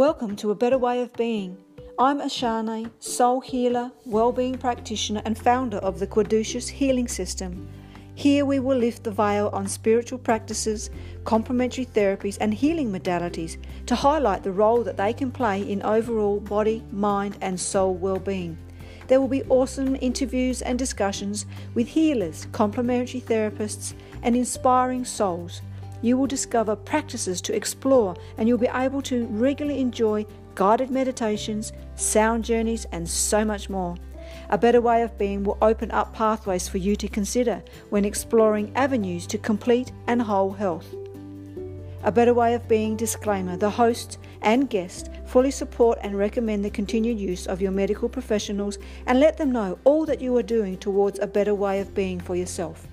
Welcome to A Better Way of Being. I'm Ashane, soul healer, well-being practitioner and founder of the Caduceus Healing System. Here we will lift the veil on spiritual practices, complementary therapies and healing modalities to highlight the role that they can play in overall body, mind and soul well-being. There will be awesome interviews and discussions with healers, complementary therapists and inspiring souls you will discover practices to explore and you'll be able to regularly enjoy guided meditations, sound journeys, and so much more. A better way of being will open up pathways for you to consider when exploring avenues to complete and whole health. A better way of being disclaimer the host and guest fully support and recommend the continued use of your medical professionals and let them know all that you are doing towards a better way of being for yourself.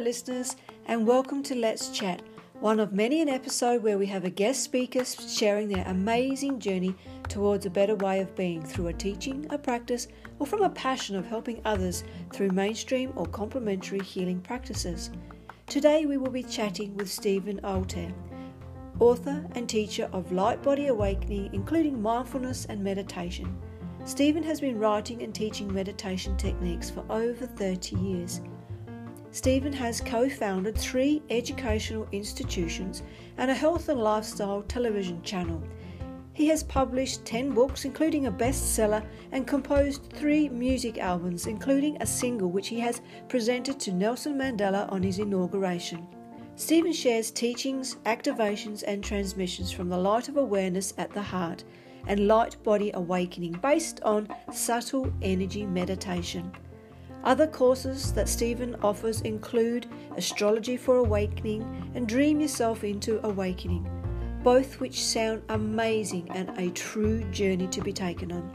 Listeners, and welcome to Let's Chat, one of many an episode where we have a guest speaker sharing their amazing journey towards a better way of being through a teaching, a practice, or from a passion of helping others through mainstream or complementary healing practices. Today, we will be chatting with Stephen Altair, author and teacher of Light Body Awakening, including mindfulness and meditation. Stephen has been writing and teaching meditation techniques for over 30 years. Stephen has co founded three educational institutions and a health and lifestyle television channel. He has published 10 books, including a bestseller, and composed three music albums, including a single which he has presented to Nelson Mandela on his inauguration. Stephen shares teachings, activations, and transmissions from the light of awareness at the heart and light body awakening based on subtle energy meditation. Other courses that Stephen offers include Astrology for Awakening and Dream Yourself into Awakening, both which sound amazing and a true journey to be taken on.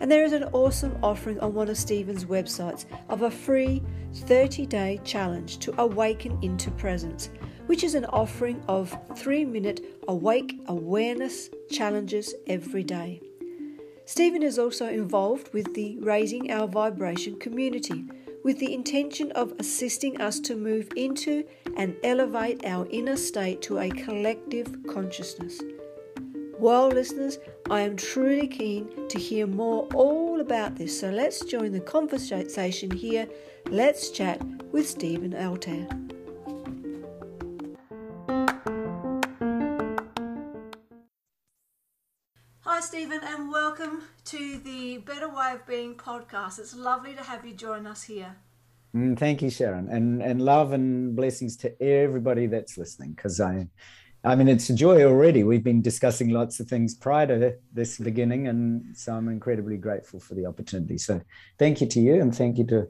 And there is an awesome offering on one of Stephen's websites of a free 30 day challenge to awaken into presence, which is an offering of three minute awake awareness challenges every day. Stephen is also involved with the Raising Our Vibration community with the intention of assisting us to move into and elevate our inner state to a collective consciousness. Well, listeners, I am truly keen to hear more all about this, so let's join the conversation here. Let's chat with Stephen Altair. Hi, Stephen, and welcome to the Better Way of Being podcast. It's lovely to have you join us here. Mm, thank you, Sharon, and and love and blessings to everybody that's listening. Because I, I mean, it's a joy already. We've been discussing lots of things prior to this beginning, and so I'm incredibly grateful for the opportunity. So, thank you to you, and thank you to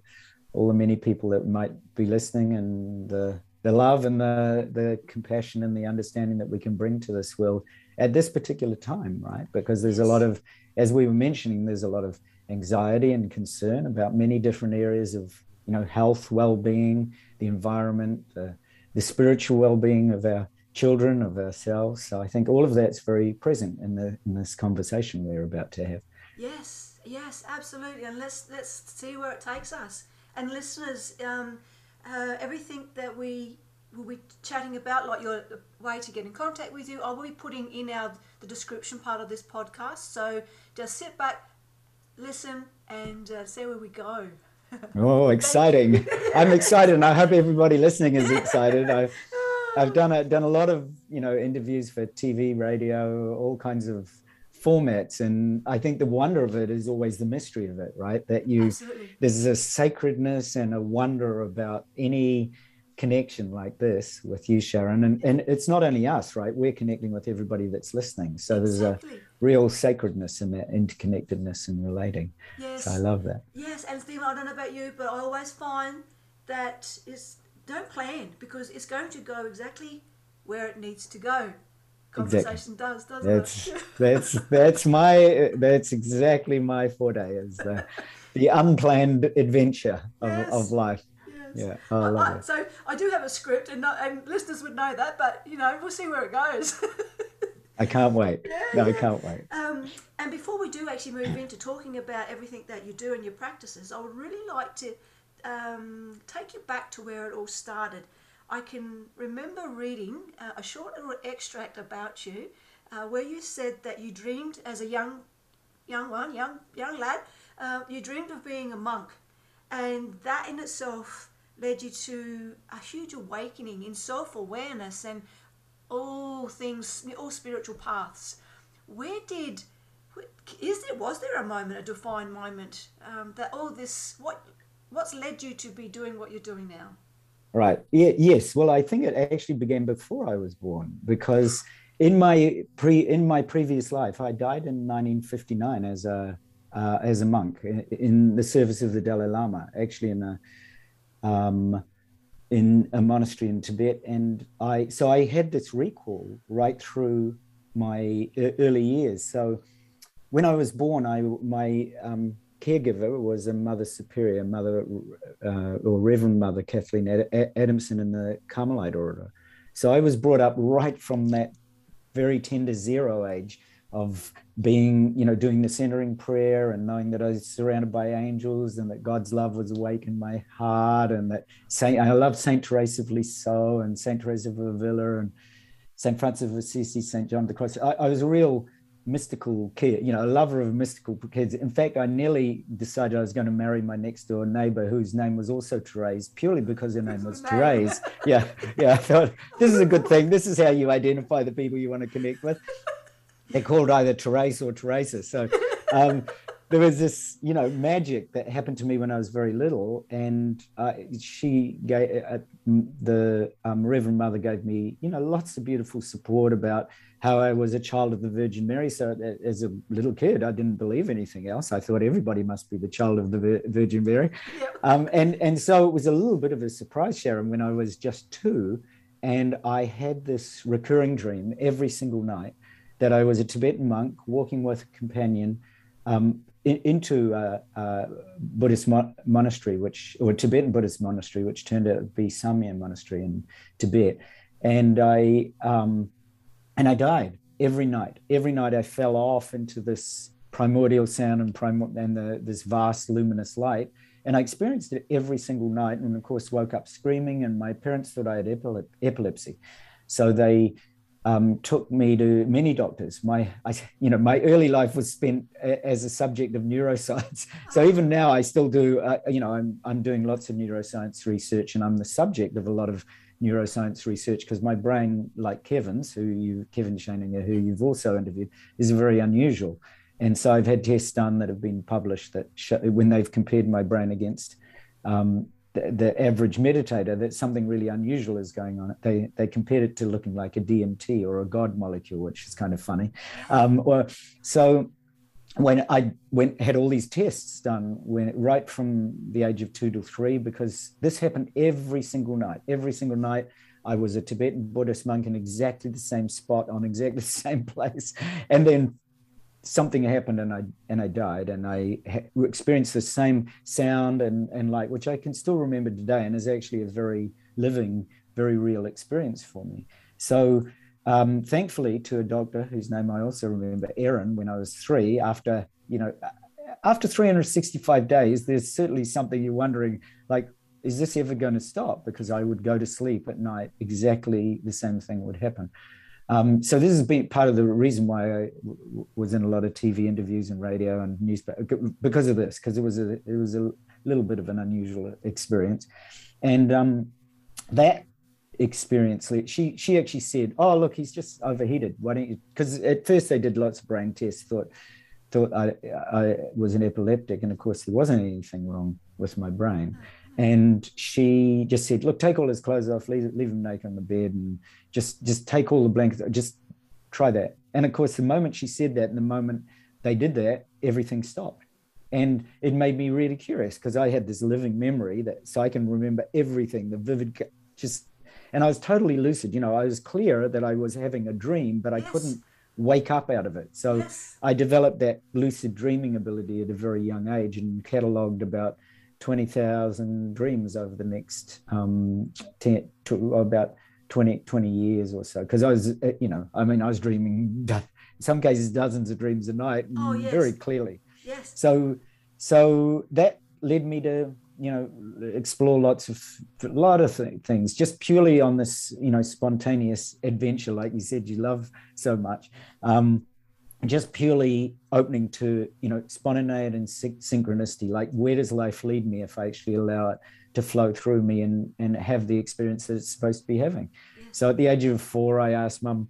all the many people that might be listening, and the the love and the the compassion and the understanding that we can bring to this world at this particular time, right? Because there's a lot of, as we were mentioning, there's a lot of anxiety and concern about many different areas of, you know, health, well-being, the environment, the, the spiritual well-being of our children, of ourselves. So I think all of that's very present in the in this conversation we're about to have. Yes, yes, absolutely. And let's let's see where it takes us. And listeners, um, uh, everything that we we'll be chatting about like your way to get in contact with you. I will be putting in our the description part of this podcast. So just sit back, listen, and uh, see where we go. oh, exciting! I'm excited, and I hope everybody listening is excited. I've I've done a done a lot of you know interviews for TV, radio, all kinds of formats and i think the wonder of it is always the mystery of it right that you Absolutely. there's a sacredness and a wonder about any connection like this with you, Sharon. And, and it's not only us, right? We're connecting with everybody that's listening. So there's a real sacredness in that interconnectedness and relating. Yes. So I love that. Yes. And Stephen, I don't know about you, but I always find that is don't plan because it's going to go exactly where it needs to go. Conversation exactly. does, doesn't that's, it? that's that's my that's exactly my forte is the, the unplanned adventure of, yes. of life yeah. Oh, I, I, so I do have a script, and, not, and listeners would know that, but you know, we'll see where it goes. I can't wait. Yeah, no, yeah. I can't wait. Um, and before we do actually move into talking about everything that you do and your practices, I would really like to um, take you back to where it all started. I can remember reading uh, a short little extract about you, uh, where you said that you dreamed as a young, young one, young young lad, uh, you dreamed of being a monk, and that in itself led you to a huge awakening in self awareness and all things, all spiritual paths. Where did is there was there a moment, a defined moment um, that all this what what's led you to be doing what you're doing now? Right. Yeah, yes. Well, I think it actually began before I was born because in my pre in my previous life, I died in 1959 as a uh, as a monk in, in, the service of the Dalai Lama, actually in a um, in a monastery in Tibet, and I so I had this recall right through my early years. So when I was born, I my um, caregiver was a Mother Superior, Mother uh, or Reverend Mother Kathleen Ad- Adamson in the Carmelite Order. So I was brought up right from that very tender zero age of being, you know, doing the centering prayer and knowing that I was surrounded by angels and that God's love was awake in my heart and that Saint I love Saint Teresa of Lisieux and Saint Teresa of Avila and Saint Francis of Assisi, Saint John the Cross. I, I was a real mystical kid, you know, a lover of mystical kids. In fact, I nearly decided I was going to marry my next door neighbor, whose name was also Therese, purely because her name was Therese. yeah, yeah. I thought this is a good thing. This is how you identify the people you want to connect with. They're called either Therese or Teresa. So um, there was this, you know, magic that happened to me when I was very little, and uh, she gave uh, the um, Reverend Mother gave me, you know, lots of beautiful support about how I was a child of the Virgin Mary. So as a little kid, I didn't believe anything else. I thought everybody must be the child of the Virgin Mary, yep. um, and and so it was a little bit of a surprise, Sharon, when I was just two, and I had this recurring dream every single night that I was a Tibetan monk walking with a companion. Um, in, into a, a Buddhist mo- monastery, which or Tibetan Buddhist monastery, which turned out to be Samye monastery in Tibet, and I um, and I died every night. Every night I fell off into this primordial sound and prim- and the, this vast luminous light, and I experienced it every single night. And of course, woke up screaming, and my parents thought I had epilepsy, so they um, took me to many doctors. My, I, you know, my early life was spent a, as a subject of neuroscience. So even now, I still do. Uh, you know, I'm I'm doing lots of neuroscience research, and I'm the subject of a lot of neuroscience research because my brain, like Kevin's, who you Kevin Shaninger, who you've also interviewed, is very unusual. And so I've had tests done that have been published that show, when they've compared my brain against um, the, the, average meditator that something really unusual is going on. They they compared it to looking like a DMT or a God molecule, which is kind of funny. Um, or, so when I went had all these tests done when right from the age of two to three, because this happened every single night. Every single night, I was a Tibetan Buddhist monk in exactly the same spot on exactly the same place, and then something happened and I and I died and I ha- experienced the same sound and and light which I can still remember today and is actually a very living very real experience for me. So um, thankfully to a doctor whose name I also remember Aaron when I was three after you know after 365 days there's certainly something you're wondering like is this ever going to stop? Because I would go to sleep at night exactly the same thing would happen um, so this has been part of the reason why I w- was in a lot of TV interviews and radio and newspaper because of this, because it was a it was a little bit of an unusual experience, and um, that experience, she she actually said, "Oh look, he's just overheated. Why don't you?" Because at first they did lots of brain tests, thought thought I, I was an epileptic, and of course there wasn't anything wrong with my brain. And she just said, "Look, take all his clothes off, leave, leave him naked on the bed, and just just take all the blankets. Just try that." And of course, the moment she said that, and the moment they did that, everything stopped. And it made me really curious because I had this living memory that so I can remember everything, the vivid, just, and I was totally lucid. You know, I was clear that I was having a dream, but I yes. couldn't wake up out of it. So yes. I developed that lucid dreaming ability at a very young age and cataloged about 20,000 dreams over the next um, 10 to about 20, 20 years or so because I was, uh, you know, I mean, I was dreaming, in some cases, dozens of dreams a night, oh, yes. very clearly. Yes. So, so that led me to, you know, explore lots of, a lot of th- things, just purely on this, you know, spontaneous adventure, like you said, you love so much. Um, just purely opening to you know spontaneity and synchronicity like where does life lead me if i actually allow it to flow through me and and have the experience that it's supposed to be having so at the age of four i asked mum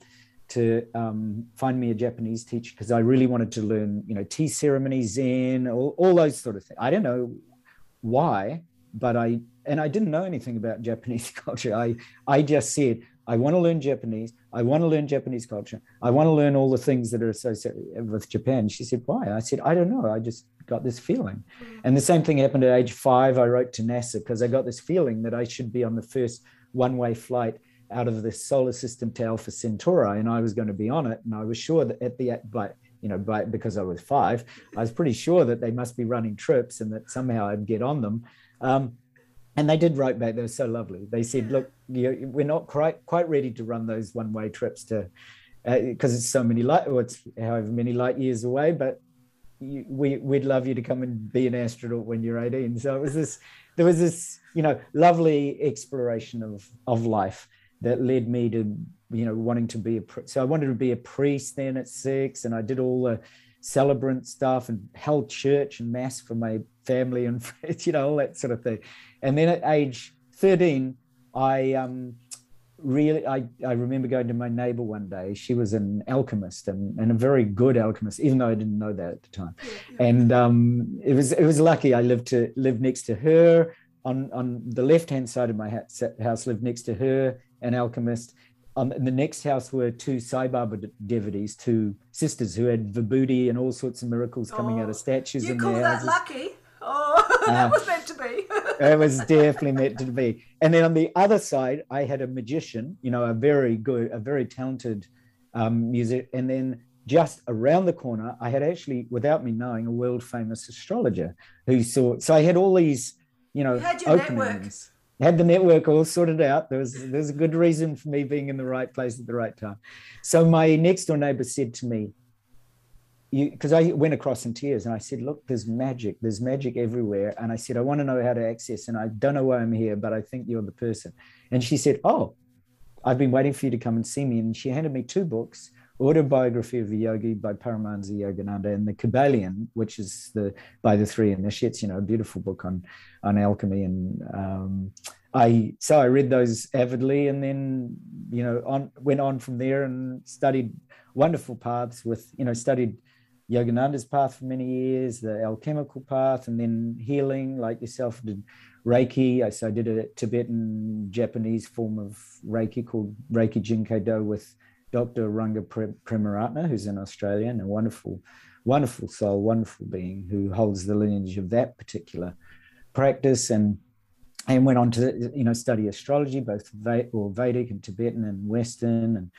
to um, find me a japanese teacher because i really wanted to learn you know tea ceremonies, zen all, all those sort of things i don't know why but i and i didn't know anything about japanese culture i i just said I want to learn Japanese. I want to learn Japanese culture. I want to learn all the things that are associated with Japan. She said, Why? I said, I don't know. I just got this feeling. Mm. And the same thing happened at age five. I wrote to NASA because I got this feeling that I should be on the first one way flight out of the solar system to Alpha Centauri. And I was going to be on it. And I was sure that at the, but you know, by, because I was five, I was pretty sure that they must be running trips and that somehow I'd get on them. Um, and they did write back. They were so lovely. They said, "Look, you, we're not quite quite ready to run those one way trips to because uh, it's so many light, or it's however many light years away, but." We, we'd love you to come and be an astronaut when you're 18. So it was this, there was this, you know, lovely exploration of of life that led me to, you know, wanting to be a. So I wanted to be a priest then at six, and I did all the celebrant stuff and held church and mass for my family and friends, you know, all that sort of thing. And then at age 13, I um, really, I, I remember going to my neighbor one day. She was an alchemist and, and a very good alchemist, even though I didn't know that at the time. And um, it was it was lucky I lived to live next to her. On, on the left hand side of my house lived next to her, an alchemist. Um, in the next house were two Sai Baba devotees, two sisters who had vibhuti and all sorts of miracles coming oh, out of oh, statues. You in call that houses. lucky? Oh, that uh, was meant to be. it was definitely meant to be. And then on the other side, I had a magician, you know, a very good, a very talented um, music. And then just around the corner, I had actually, without me knowing, a world famous astrologer who saw. So I had all these, you know, you had your openings. Network. Had the network all sorted out. There was there's a good reason for me being in the right place at the right time. So my next door neighbor said to me, because I went across in tears and I said, Look, there's magic. There's magic everywhere. And I said, I want to know how to access, and I don't know why I'm here, but I think you're the person. And she said, Oh, I've been waiting for you to come and see me. And she handed me two books Autobiography of a Yogi by Paramahansa Yogananda and The Kybalion, which is the by the three initiates, you know, a beautiful book on on alchemy. And um, I so I read those avidly and then, you know, on went on from there and studied wonderful paths with, you know, studied Yogananda's path for many years, the alchemical path, and then healing, like yourself, did Reiki. So I did a Tibetan Japanese form of Reiki called Reiki Jinkei Do with Dr. Ranga Premaratna, who's an Australian, a wonderful, wonderful soul, wonderful being who holds the lineage of that particular practice and and went on to you know study astrology, both Vedic and Tibetan and Western and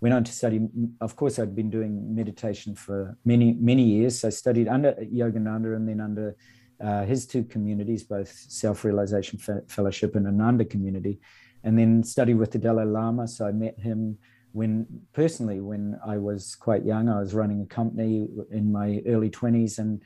went on to study. Of course, I'd been doing meditation for many, many years. So I studied under Yogananda and then under uh, his two communities, both Self Realization Fellowship and Ananda Community, and then studied with the Dalai Lama. So I met him when personally when I was quite young. I was running a company in my early 20s and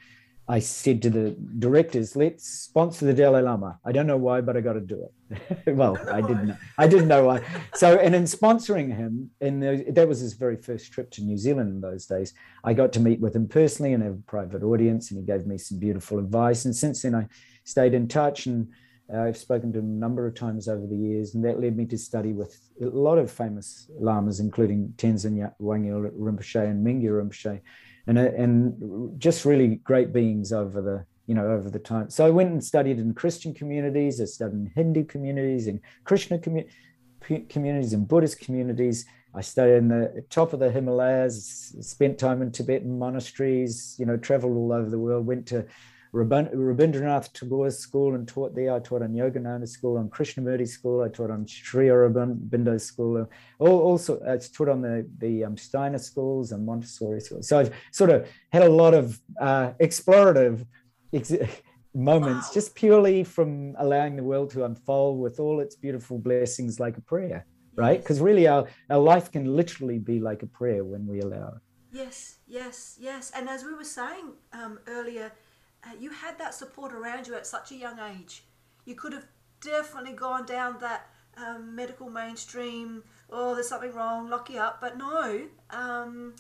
I said to the directors, "Let's sponsor the Dalai Lama." I don't know why, but I got to do it. well, I, I didn't. Know. I didn't know why. So, and in sponsoring him, and that was his very first trip to New Zealand in those days. I got to meet with him personally and have a private audience, and he gave me some beautiful advice. And since then, I stayed in touch, and uh, I've spoken to him a number of times over the years, and that led me to study with a lot of famous lamas, including Tenzin Wangyal Rinpoche and Mingyur Rinpoche and uh, and just really great beings over the you know over the time. So I went and studied in Christian communities. I studied in Hindu communities, in Krishna commu- communities, and Buddhist communities. I studied in the top of the Himalayas. Spent time in Tibetan monasteries. You know, traveled all over the world. Went to Rabindranath Tagore's school and taught there. I taught on Yogananda school, on Krishnamurti school. I taught on Sri Aurobindo school. All, Also, I taught on the, the um, Steiner schools and Montessori schools. So I've sort of had a lot of uh, explorative ex- moments just purely from allowing the world to unfold with all its beautiful blessings like a prayer. right? Because yes. really, our, our life can literally be like a prayer when we allow it. Yes, yes, yes. And as we were saying um, earlier, you had that support around you at such a young age. You could have definitely gone down that um, medical mainstream. Oh, there's something wrong, lock you up. But no, um,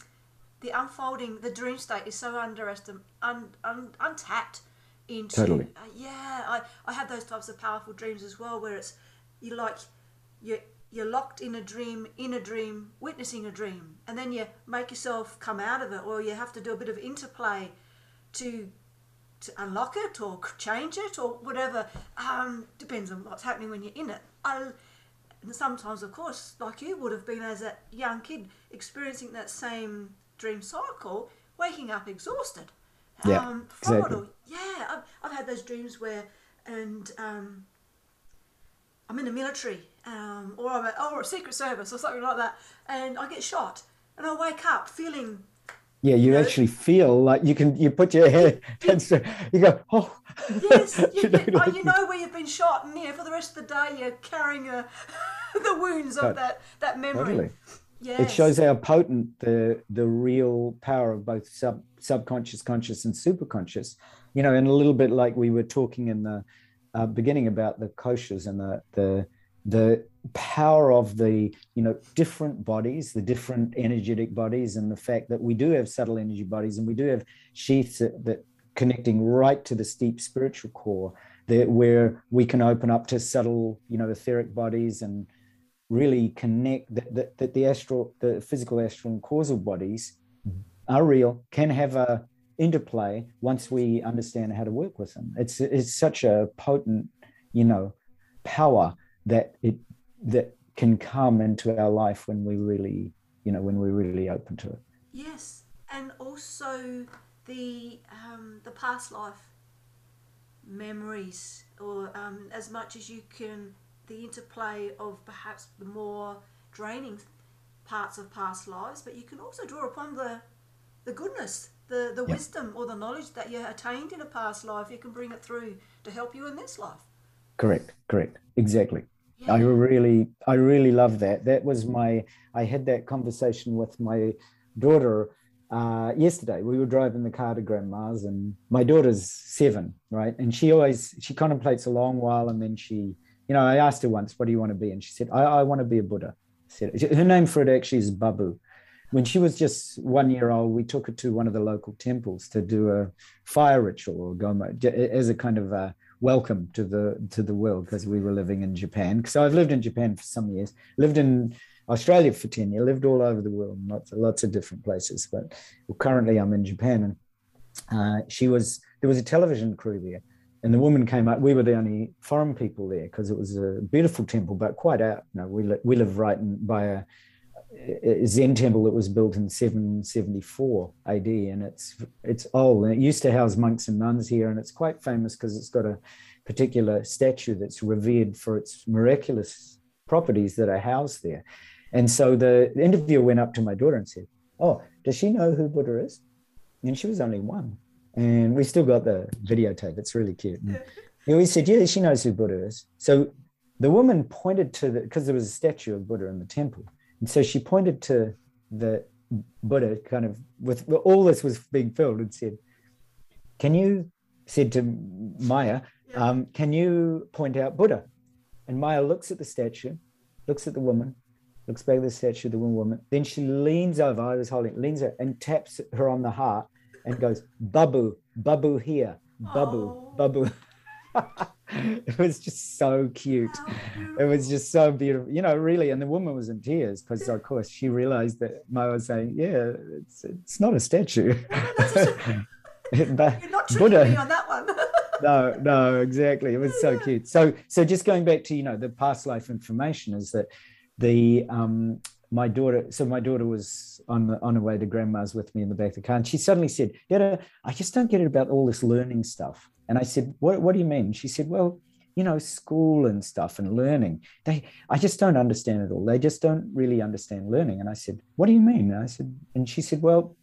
the unfolding, the dream state is so underestimated, un, un, untapped into. Totally. Uh, yeah, I, I have those types of powerful dreams as well, where it's you like you're, you're locked in a dream, in a dream, witnessing a dream, and then you make yourself come out of it, or you have to do a bit of interplay to to unlock it or change it or whatever. Um, depends on what's happening when you're in it. I, and sometimes, of course, like you would have been as a young kid, experiencing that same dream cycle, waking up exhausted. Yeah, um, exactly. Yeah, I've, I've had those dreams where, and um, I'm in the military, um, or I'm a, or a secret service or something like that, and I get shot, and I wake up feeling yeah, you, you know, actually feel like you can. You put your head against. You go, oh. Yes, you, you, know, you, oh, you know where you've been shot, and yeah, for the rest of the day you're carrying a, the wounds of that that memory. Totally. Yes. It shows how potent the the real power of both sub subconscious, conscious, and superconscious. You know, and a little bit like we were talking in the uh, beginning about the koshas and the the the power of the you know different bodies the different energetic bodies and the fact that we do have subtle energy bodies and we do have sheaths that, that connecting right to the steep spiritual core that where we can open up to subtle you know etheric bodies and really connect that, that, that the astral the physical astral and causal bodies mm-hmm. are real can have a interplay once we understand how to work with them. It's it's such a potent you know power that it that can come into our life when we really you know when we're really open to it. Yes and also the um, the past life memories or um, as much as you can the interplay of perhaps the more draining parts of past lives but you can also draw upon the the goodness the the wisdom or the knowledge that you attained in a past life you can bring it through to help you in this life. Correct correct. Exactly I really, I really love that. That was my. I had that conversation with my daughter uh, yesterday. We were driving the car to Grandma's, and my daughter's seven, right? And she always she contemplates a long while, and then she, you know, I asked her once, "What do you want to be?" And she said, "I, I want to be a Buddha." said her name for it actually is Babu. When she was just one year old, we took her to one of the local temples to do a fire ritual or goma as a kind of a welcome to the to the world because we were living in Japan. So I've lived in Japan for some years, lived in Australia for 10 years, lived all over the world, lots, lots of different places. But well, currently I'm in Japan and uh, she was, there was a television crew there and the woman came up. We were the only foreign people there because it was a beautiful temple, but quite out. You know, we, li- we live right in, by a, Zen temple that was built in 774 AD, and it's it's old. And it used to house monks and nuns here, and it's quite famous because it's got a particular statue that's revered for its miraculous properties that are housed there. And so the, interviewer went up to my daughter and said, "Oh, does she know who Buddha is?" And she was only one, and we still got the videotape. It's really cute. And we said, "Yeah, she knows who Buddha is." So the woman pointed to the because there was a statue of Buddha in the temple and so she pointed to the Buddha kind of with all this was being filled and said, Can you, said to Maya, um, can you point out Buddha? And Maya looks at the statue, looks at the woman, looks back at the statue, the woman. Then she leans over, I was holding, leans over and taps her on the heart and goes, Babu, Babu here, Babu, oh. Babu. It was just so cute. It was just so beautiful, you know, really. And the woman was in tears because, of course, she realized that Mo was saying, "Yeah, it's it's not a statue." but You're not Buddha, me on that one. no, no, exactly. It was so cute. So, so just going back to you know the past life information is that the um my daughter so my daughter was on the on her way to grandma's with me in the back of the car and she suddenly said Dada, i just don't get it about all this learning stuff and I said, what, what do you mean? She said, well, you know, school and stuff and learning. They, I just don't understand it all. They just don't really understand learning. And I said, what do you mean? And I said, and she said, well,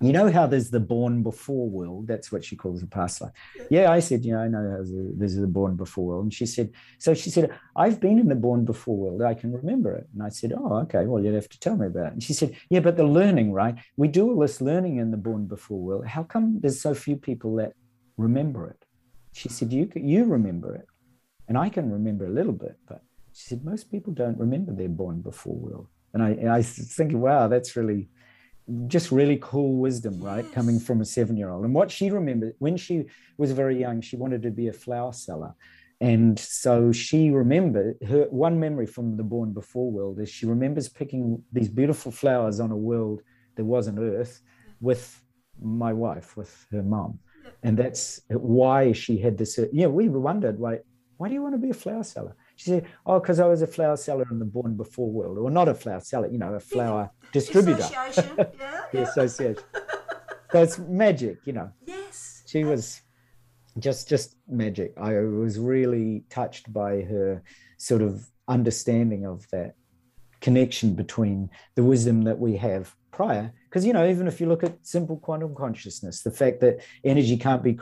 you know how there's the born before world? That's what she calls the past life yeah i said you know i know there's, the born before world. And she said so she said i've been in the born before world. I can remember it. And i said oh okay. Well you'd have to tell me about it. And she said yeah but the learning right? We do all this learning in the born before world. How come there's so few people that remember it? She said you you remember it. And i can remember a little bit but she said most people don't remember their born before world. And i and i was thinking wow that's really just really cool wisdom, right? Coming from a seven year old. And what she remembered when she was very young, she wanted to be a flower seller. And so she remembered her one memory from the born before world is she remembers picking these beautiful flowers on a world that wasn't Earth with my wife, with her mom. And that's why she had this. Yeah, we wondered why. Why do you want to be a flower seller? She said, "Oh, because I was a flower seller in the born before world, or not a flower seller, you know, a flower distributor." Association, yeah, the association. So it's magic, you know. Yes. She was just just magic. I was really touched by her sort of understanding of that connection between the wisdom that we have prior because you know even if you look at simple quantum consciousness the fact that energy can't be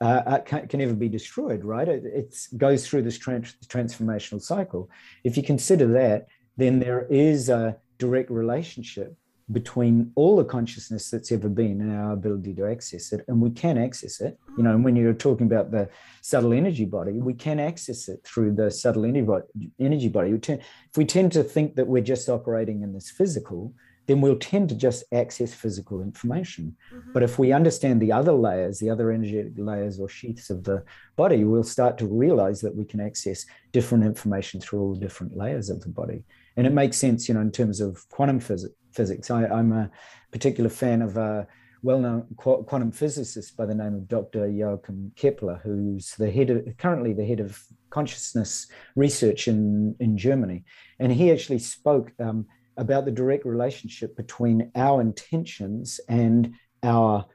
uh, uh, can, can, never be destroyed, right? It goes through this trans- transformational cycle. If you consider that, then there is a direct relationship between all the consciousness that's ever been and our ability to access it. And we can access it. You know, and when you're talking about the subtle energy body, we can access it through the subtle energy body. If we tend to think that we're just operating in this physical, then we'll tend to just access physical information. Mm-hmm. But if we understand the other layers, the other energetic layers or sheaths of the body, we'll start to realize that we can access different information through all the different layers of the body. And it makes sense, you know, in terms of quantum phys- physics. I, am a particular fan of a well-known qu- quantum physicist by the name of Dr. Joachim Keppler, who's the head of, currently the head of consciousness research in, in Germany. And he actually spoke um, about the direct relationship between our intentions and our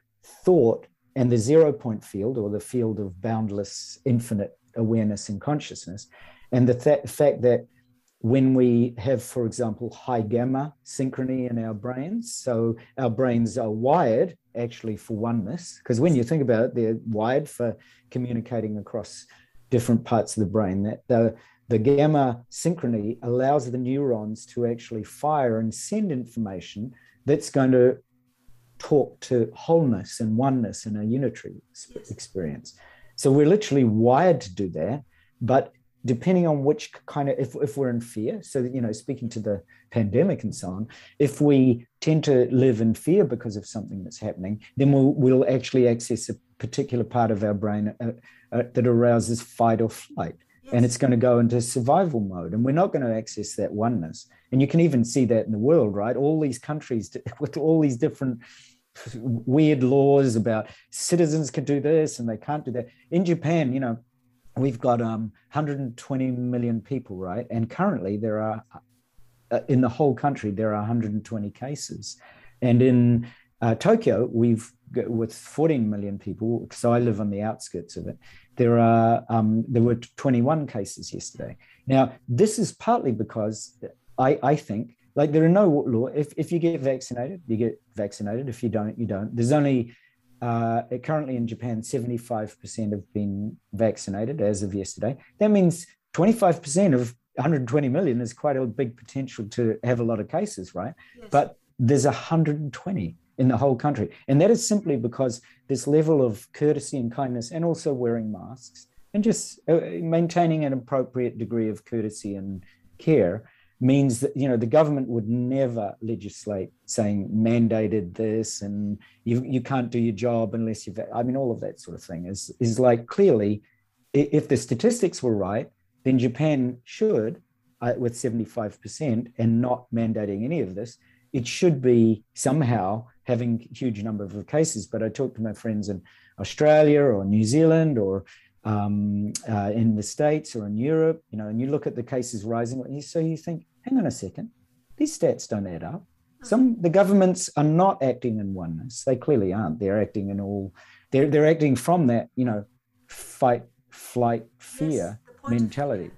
thought and the zero point field or the field of boundless infinite awareness and consciousness. And the th- fact that when we have for example high gamma synchrony in our brains so our brains are wired actually for oneness because when you think about it they're wired for communicating across different parts of the brain that the the gamma synchrony allows the neurons to actually fire and send information that's going to talk to wholeness and oneness in a unitary experience. So we're literally wired to do that, but depending on which kind of if, if we're in fear so you know speaking to the pandemic and so on if we tend to live in fear because of something that's happening then we'll, we'll actually access a particular part of our brain uh, uh, that arouses fight or flight and it's going to go into survival mode and we're not going to access that oneness. And you can even see that in the world right? All these countries with all these different weird laws about citizens can do this and they can't do that. In japan you know we've got um, 120 million people right? And currently there are uh, in the whole country there are 120 cases. And in uh, tokyo we've with 14 million people so i live on the outskirts of it there are um, there were 21 cases yesterday. Now, this is partly because I, I think like there are no law. If, if you get vaccinated, you get vaccinated. If you don't, you don't. There's only uh, currently in Japan, 75% have been vaccinated as of yesterday. That means 25% of 120 million is quite a big potential to have a lot of cases, right? Yes. But there's 120 in the whole country. And that is simply because this level of courtesy and kindness, and also wearing masks, and just uh, maintaining an appropriate degree of courtesy and care means that you know the government would never legislate saying mandated this and you you can't do your job unless you've I mean all of that sort of thing is is like clearly if the statistics were right then Japan should uh, with 75% and not mandating any of this it should be somehow having huge number of cases. But I talk to my friends in Australia or New Zealand or um, uh, in the States or in Europe, you know, and you look at the cases rising, so you think, hang on a second, these stats don't add up. Some the governments are not acting in oneness. They clearly aren't. They're acting in all. They're they're acting from that you know, fight, flight, fear yes, mentality.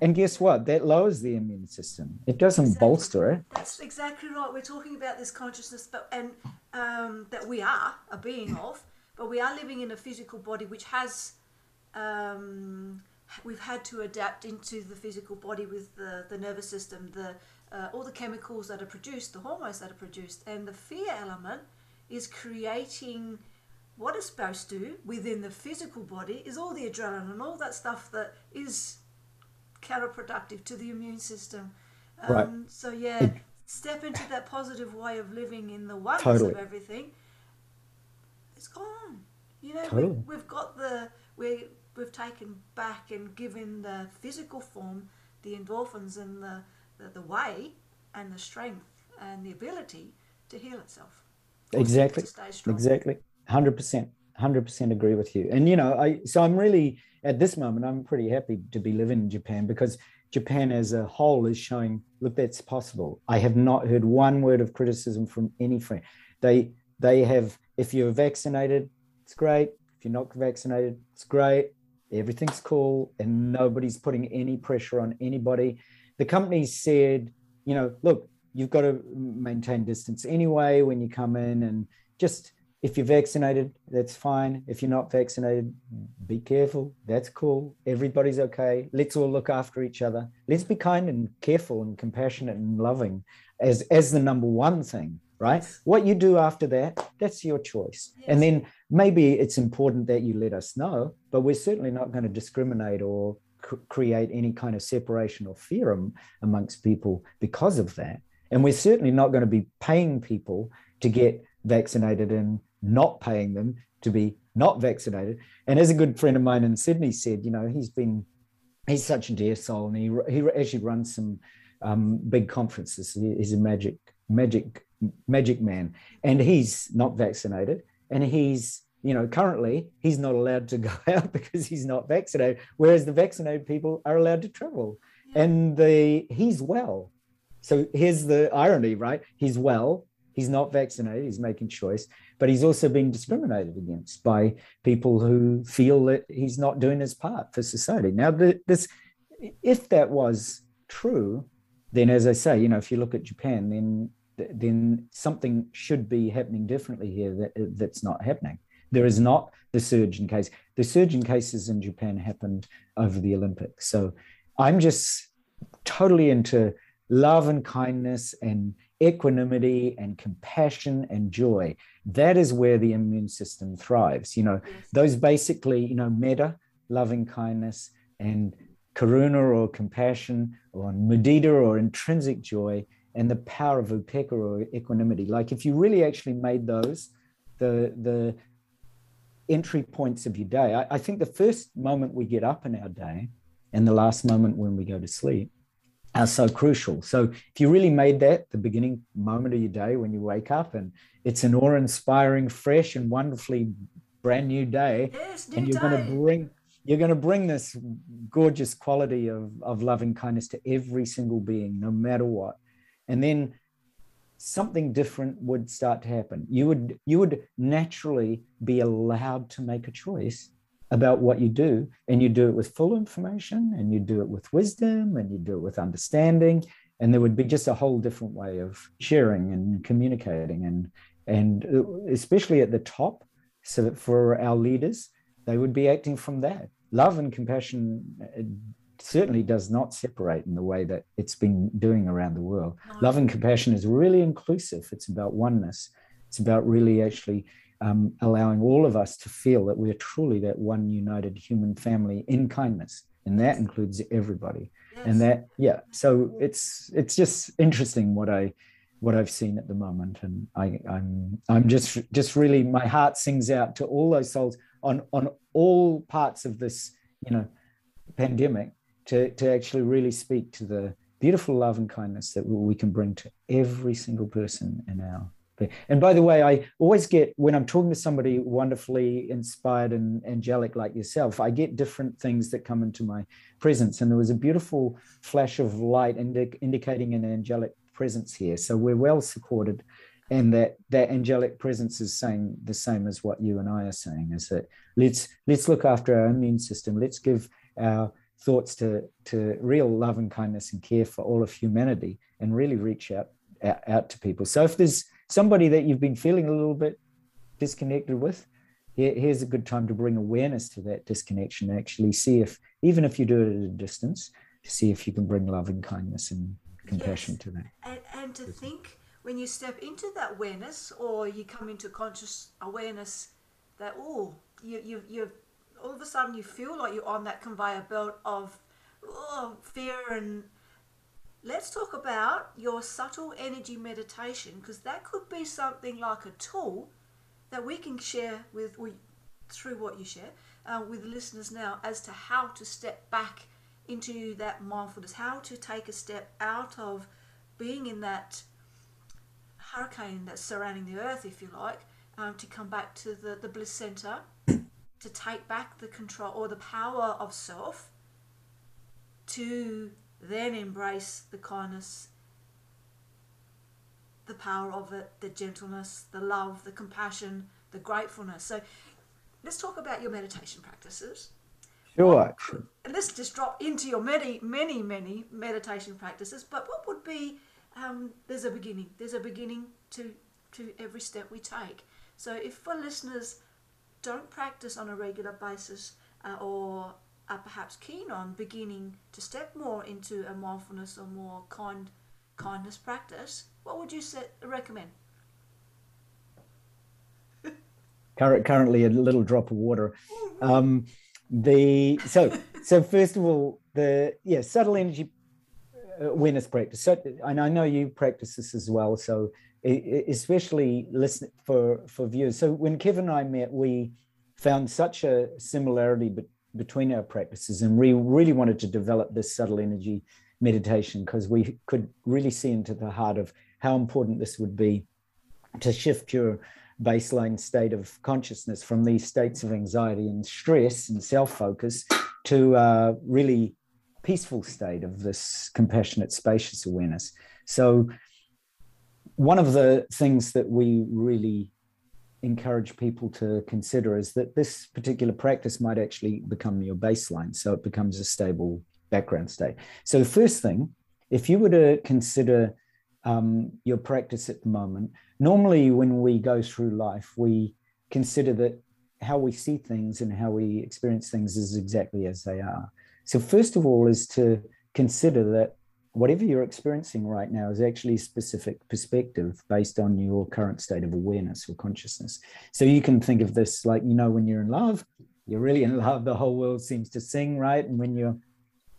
And guess what? That lowers the immune system. It doesn't Exactly. bolster it. That's exactly right. We're talking about this consciousness, but and um, that we are a being of, but we are living in a physical body which has. Um, we've had to adapt into the physical body with the, the nervous system, the uh, all the chemicals that are produced, the hormones that are produced, and the fear element is creating what it's supposed to within the physical body is all the adrenaline and all that stuff that is counterproductive to the immune system. Um, Right. So yeah, It- step into that positive way of living in the oneness Totally. of everything. It's gone. You know, Totally. we, we've got the we we've taken back and given the physical form the endorphins and the, the the way and the strength and the ability to heal itself. Exactly. To stay strong. Exactly. 100%. 100% agree with you. And, you know, I, so I'm really, at this moment, I'm pretty happy to be living in Japan because Japan as a whole is showing, look, that's possible. I have not heard one word of criticism from any friend. They, they have, if you're vaccinated, it's great. If you're not vaccinated, it's great. Everything's cool. And nobody's putting any pressure on anybody. The company said, you know, look, you've got to maintain distance anyway when you come in and just if you're vaccinated that's fine. If you're not vaccinated be careful. That's cool. Everybody's okay. Let's all look after each other. Let's be kind and careful and compassionate and loving as as the number one thing right? What you do after that that's your choice. And then maybe it's important that you let us know but we're certainly not going to discriminate or c- create any kind of separation or fear am- amongst people because of that. And we're certainly not going to be paying people to get vaccinated and not paying them to be not vaccinated. And as a good friend of mine in Sydney said, you know, he's been, he's such a dear soul and he, he actually runs some um, big conferences. He- He's a magic, magic, magic man. And he's not vaccinated. And he's, you know, currently he's not allowed to go out because he's not vaccinated, whereas the vaccinated people are allowed to travel. And the he's well. So here's the irony, right? He's well, he's not vaccinated, he's making choice, but he's also being discriminated against by people who feel that he's not doing his part for society. Now, the, this, if that was true, then as I say, you know, if you look at Japan, then then something should be happening differently here that, that's not happening. There is not the surge in case. The surge in cases in Japan happened over the Olympics. So I'm just totally into love and kindness and equanimity and compassion and joy. That is where the immune system thrives. You know, those basically, you know, metta, loving kindness, and karuna or compassion, or mudita or intrinsic joy, and the power of upekkha or equanimity. Like if you really actually made those the the entry points of your day, I, I think the first moment we get up in our day and the last moment when we go to sleep are so crucial. So if you really made that the beginning moment of your day when you wake up and it's an awe-inspiring, fresh and wonderfully brand new day, Yes, new and you're day. going to bring you're going to bring this gorgeous quality of, of loving kindness to every single being, no matter what. And then something different would start to happen. You would you would naturally be allowed to make a choice about what you do, and you do it with full information, and you do it with wisdom, and you do it with understanding, and there would be just a whole different way of sharing and communicating, and and uh, especially at the top, so that for our leaders, they would be acting from that. Love and compassion. uh, Certainly does not separate in the way that it's been doing around the world. Love and compassion is really inclusive. It's about oneness. It's about really actually um, allowing all of us to feel that we're truly that one united human family in kindness. And that includes everybody. Yes. and that yeah. So it's it's just interesting what i what i've seen at the moment. And i i'm i'm just just really my heart sings out to all those souls on on all parts of this you know pandemic to to actually really speak to the beautiful love and kindness that we can bring to every single person in our and by the way i always get when i'm talking to somebody wonderfully inspired and angelic like yourself i get different things that come into my presence. And there was a beautiful flash of light indi- indicating an angelic presence here. So we're well supported and that that angelic presence is saying the same as what you and i are saying is that let's let's look after our immune system. Let's give our thoughts to to real love and kindness and care for all of humanity and really reach out out, out to people. So if there's somebody that you've been feeling a little bit disconnected with here's a good time to bring awareness to that disconnection actually see if even if you do it at a distance to see if you can bring love and kindness and compassion yes. to that and, and to think when you step into that awareness or you come into conscious awareness that oh you, you you all of a sudden you feel like you're on that conveyor belt of oh, fear and let's talk about your subtle energy meditation because that could be something like a tool that we can share with we, through what you share uh, with listeners now as to how to step back into that mindfulness how to take a step out of being in that hurricane that's surrounding the earth if you like um, to come back to the, the bliss center to take back the control or the power of self to then embrace the kindness, the power of it, the gentleness, the love, the compassion, the gratefulness. So let's talk about your meditation practices. Sure. And let's just drop into your many, many, many meditation practices. But what would be, um, there's a beginning. There's a beginning to, to every step we take. So if for listeners don't practice on a regular basis uh, or are perhaps keen on beginning to step more into a mindfulness or more kind kindness practice, what would you say, recommend? Currently, a little drop of water. Um, the so so first of all, the yeah subtle energy uh, awareness practice. So, and I know you practice this as well. So especially listen for for viewers. So when Kevin and I met, we found such a similarity be, between our practices, and we really wanted to develop this subtle energy meditation because we could really see into the heart of how important this would be to shift your baseline state of consciousness from these states of anxiety and stress and self-focus to a really peaceful state of this compassionate spacious awareness. So one of the things that we really encourage people to consider is that this particular practice might actually become your baseline. So it becomes a stable background state. So, the first thing, if you were to consider um, your practice at the moment, normally when we go through life, we consider that how we see things and how we experience things is exactly as they are. So, first of all, is to consider that whatever you're experiencing right now is actually a specific perspective based on your current state of awareness or consciousness. So you can think of this like, you know, when you're in love, you're really in love, the whole world seems to sing, right? And when you're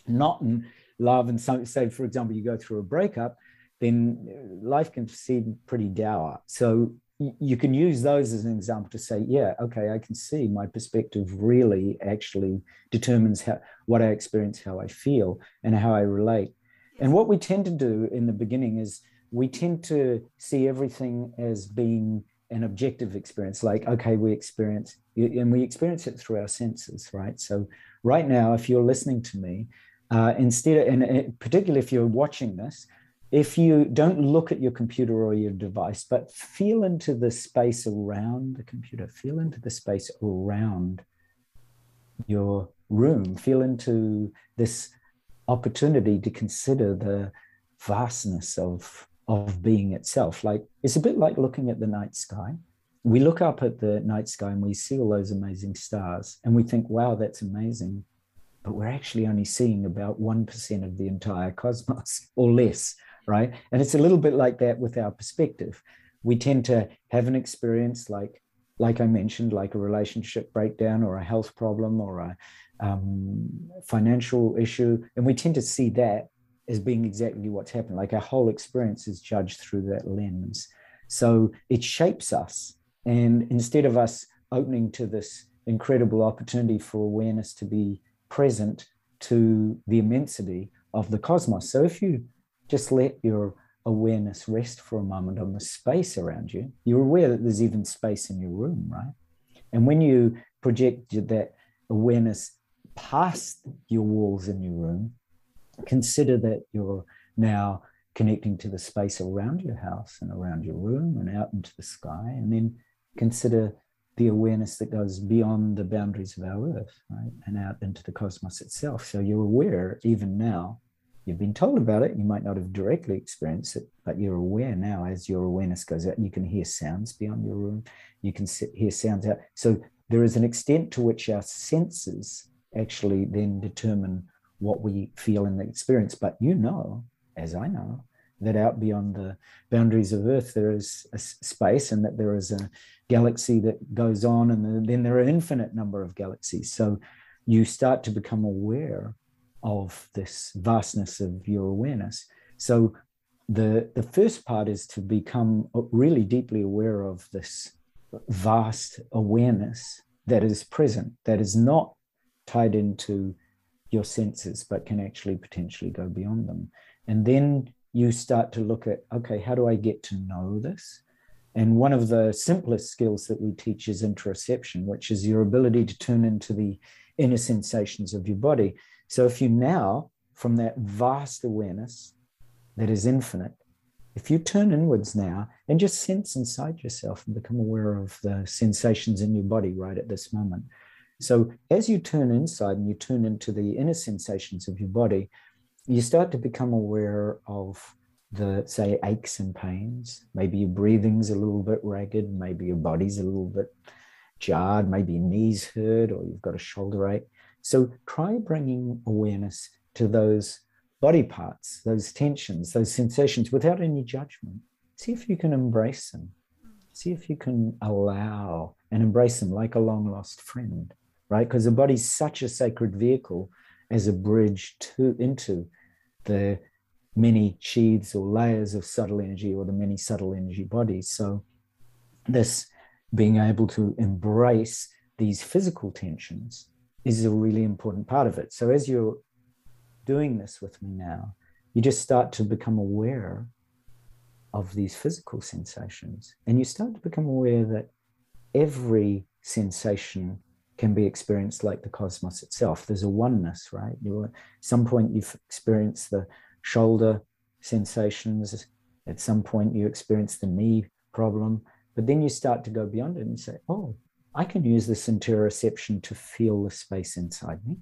not in love, and so, say, for example, you go through a breakup, then life can seem pretty dour. So you can use those as an example to say, yeah, okay, I can see my perspective really actually determines how what I experience, how I feel, and how I relate. And what we tend to do in the beginning is we tend to see everything as being an objective experience like okay we experience and we experience it through our senses right? So right now if you're listening to me uh, instead of, and particularly if you're watching this if you don't look at your computer or your device but feel into the space around the computer feel into the space around your room feel into this opportunity to consider the vastness of of being itself. Like it's a bit like looking at the night sky. We look up at the night sky and we see all those amazing stars and we think wow that's amazing. But we're actually only seeing about 1% of the entire cosmos or less right? And it's a little bit like that with our perspective. We tend to have an experience like like i mentioned like a relationship breakdown or a health problem or a um, financial issue. And we tend to see that as being exactly what's happened. Like our whole experience is judged through that lens. So it shapes us. And instead of us opening to this incredible opportunity for awareness to be present to the immensity of the cosmos. So if you just let your awareness rest for a moment on the space around you, you're aware that there's even space in your room, right? And when you project that awareness past your walls in your room, consider that you're now connecting to the space around your house and around your room and out into the sky. And then consider the awareness that goes beyond the boundaries of our earth, right? And out into the cosmos itself. So you're aware even now. You've been told about it. You might not have directly experienced it, but you're aware now as your awareness goes out. You can hear sounds beyond your room. You can hear sounds out. So there is an extent to which our senses actually then determine what we feel in the experience. But you know, as I know, that out beyond the boundaries of Earth there is a space and that there is a galaxy that goes on, and then there are infinite number of galaxies. So you start to become aware of this vastness of your awareness. So the the first part is to become really deeply aware of this vast awareness that is present, that is not tied into your senses, but can actually potentially go beyond them. And then you start to look at okay, how do I get to know this? And one of the simplest skills that we teach is interoception, which is your ability to turn into the inner sensations of your body. So if you now, from that vast awareness that is infinite, if you turn inwards now and just sense inside yourself and become aware of the sensations in your body right at this moment. So as you turn inside and you turn into the inner sensations of your body, you start to become aware of the say aches and pains. Maybe your breathing's a little bit ragged. Maybe your body's a little bit jarred. Maybe your knees hurt or you've got a shoulder ache. So try bringing awareness to those body parts those tensions those sensations without any judgment. See if you can embrace them. See if you can allow and embrace them like a long lost friend right because the body's such a sacred vehicle as a bridge to into the many sheaths or layers of subtle energy or the many subtle energy bodies. So, this being able to embrace these physical tensions is a really important part of it. So, as you're doing this with me now, you just start to become aware of these physical sensations and you start to become aware that every sensation can be experienced like the cosmos itself. There's a oneness, right? You at some point you've experienced the shoulder sensations. At some point, you experience the knee problem, but then you start to go beyond it and say, oh, I can use this interoception to feel the space inside me.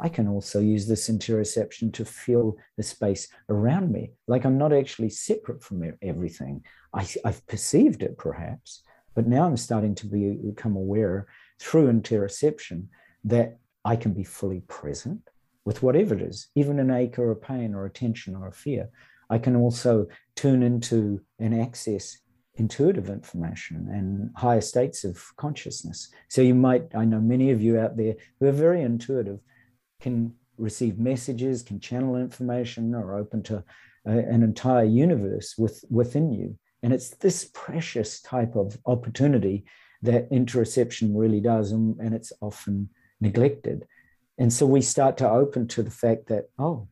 I can also use this interoception to feel the space around me. Like I'm not actually separate from everything. I, have perceived it perhaps, but now I'm starting to be, become aware through interoception that I can be fully present with whatever it is, even an ache or a pain or a tension or a fear. I can also tune into and access intuitive information and higher states of consciousness. So you might, I know many of you out there who are very intuitive, can receive messages, can channel information, or open to a, an entire universe with, within you. And it's this precious type of opportunity that interoception really does, and, and it's often neglected. And so we start to open to the fact that, oh,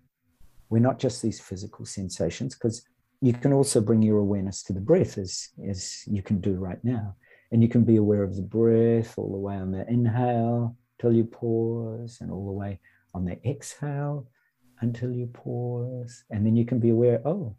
we're not just these physical sensations, because you can also bring your awareness to the breath as, as you can do right now. And you can be aware of the breath all the way on the inhale till you pause, and all the way on the exhale until you pause. And then you can be aware, oh,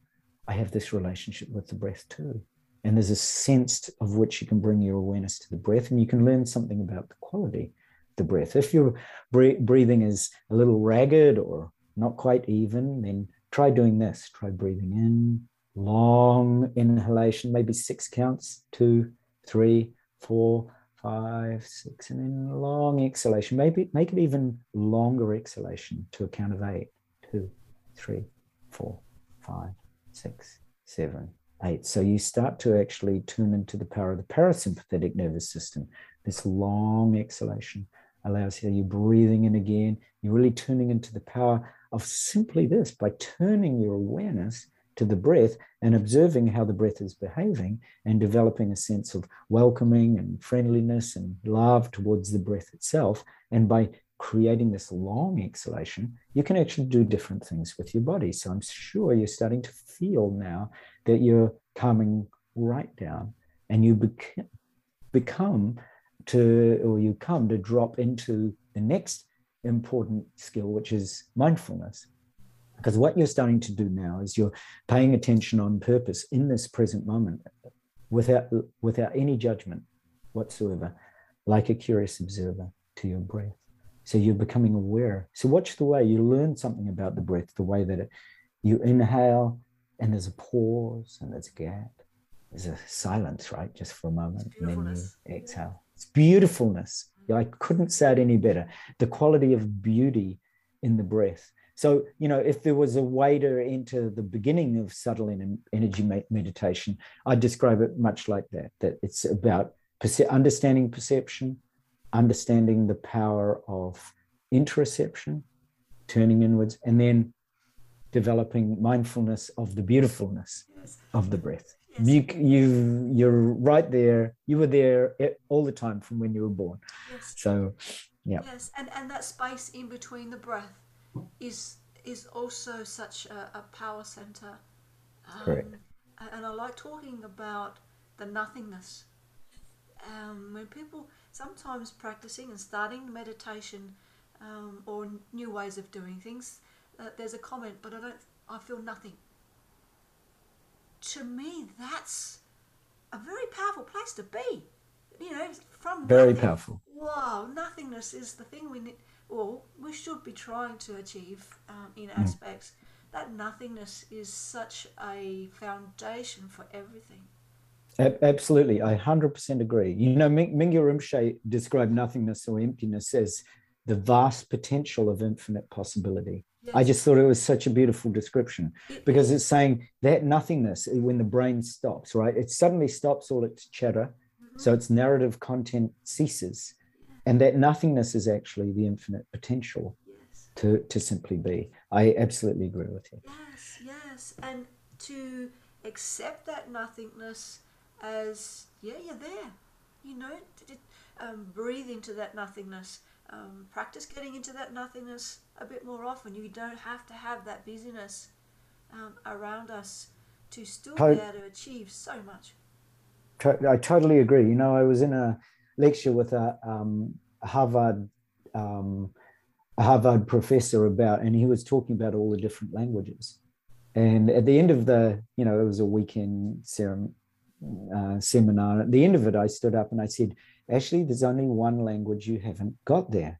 I have this relationship with the breath too. And there's a sense of which you can bring your awareness to the breath, and you can learn something about the quality of the breath. If your breathing is a little ragged or not quite even, then try doing this. Try breathing in, long inhalation, maybe six counts two, three, four, five, six, and then long exhalation. Maybe make it even longer exhalation to a count of eight two, three, four, five, six, seven, eight. So you start to actually tune into the power of the parasympathetic nervous system, this long exhalation allows you, you're breathing in again. You're really tuning into the power of simply this by turning your awareness to the breath and observing how the breath is behaving and developing a sense of welcoming and friendliness and love towards the breath itself. And by creating this long exhalation, you can actually do different things with your body. So I'm sure you're starting to feel now that you're coming right down and you bec- become to, or you come to drop into the next important skill, which is mindfulness. Because what you're starting to do now is you're paying attention on purpose in this present moment without, without any judgment whatsoever. like a curious observer to your breath. So you're becoming aware. So watch the way you learn something about the breath, the way that it, you inhale and there's a pause and there's a gap. There's a silence, right? Just for a moment. And then you exhale. It's beautifulness. I couldn't say it any better. The quality of beauty in the breath. So, you know, if there was a way to enter the beginning of subtle energy meditation, I'd describe it much like that, that it's about understanding perception, understanding the power of interoception, turning inwards, and then developing mindfulness of the beautifulness yes. of the breath. Yes. You, you, you're right there. You were there all the time from when you were born. Yes. So, yeah. Yes, and and that space in between the breath is is also such a, a power center. Um, Correct. And I like talking about the nothingness. Um, when people sometimes practicing and starting meditation um, or new ways of doing things, uh, there's a comment, but I don't. I feel nothing. To me, that's a very powerful place to be. You know, from very nothing, powerful. Wow, nothingness is the thing we need well, we should be trying to achieve um, in mm. aspects. That nothingness is such a foundation for everything. Absolutely, I 100% agree. You know, Mingyur Rinpoche described nothingness or emptiness as the vast potential of infinite possibility. Yes. I just thought it was such a beautiful description because it's saying that nothingness, when the brain stops, right? It suddenly stops all its chatter. Mm-hmm. So its narrative content ceases and that nothingness is actually the infinite potential yes. to, to simply be. I absolutely agree with you. Yes, yes. And to accept that nothingness as, yeah, you're there. You know, um, breathe into that nothingness. Um, practice getting into that nothingness a bit more often. You don't have to have that busyness um, around us to still to- be able to achieve so much. I totally agree. You know, I was in a lecture with a um, Harvard um, Harvard professor about, and he was talking about all the different languages. And at the end of the, you know, it was a weekend uh, seminar. At the end of it, I stood up and I said, "Actually, there's only one language you haven't got there."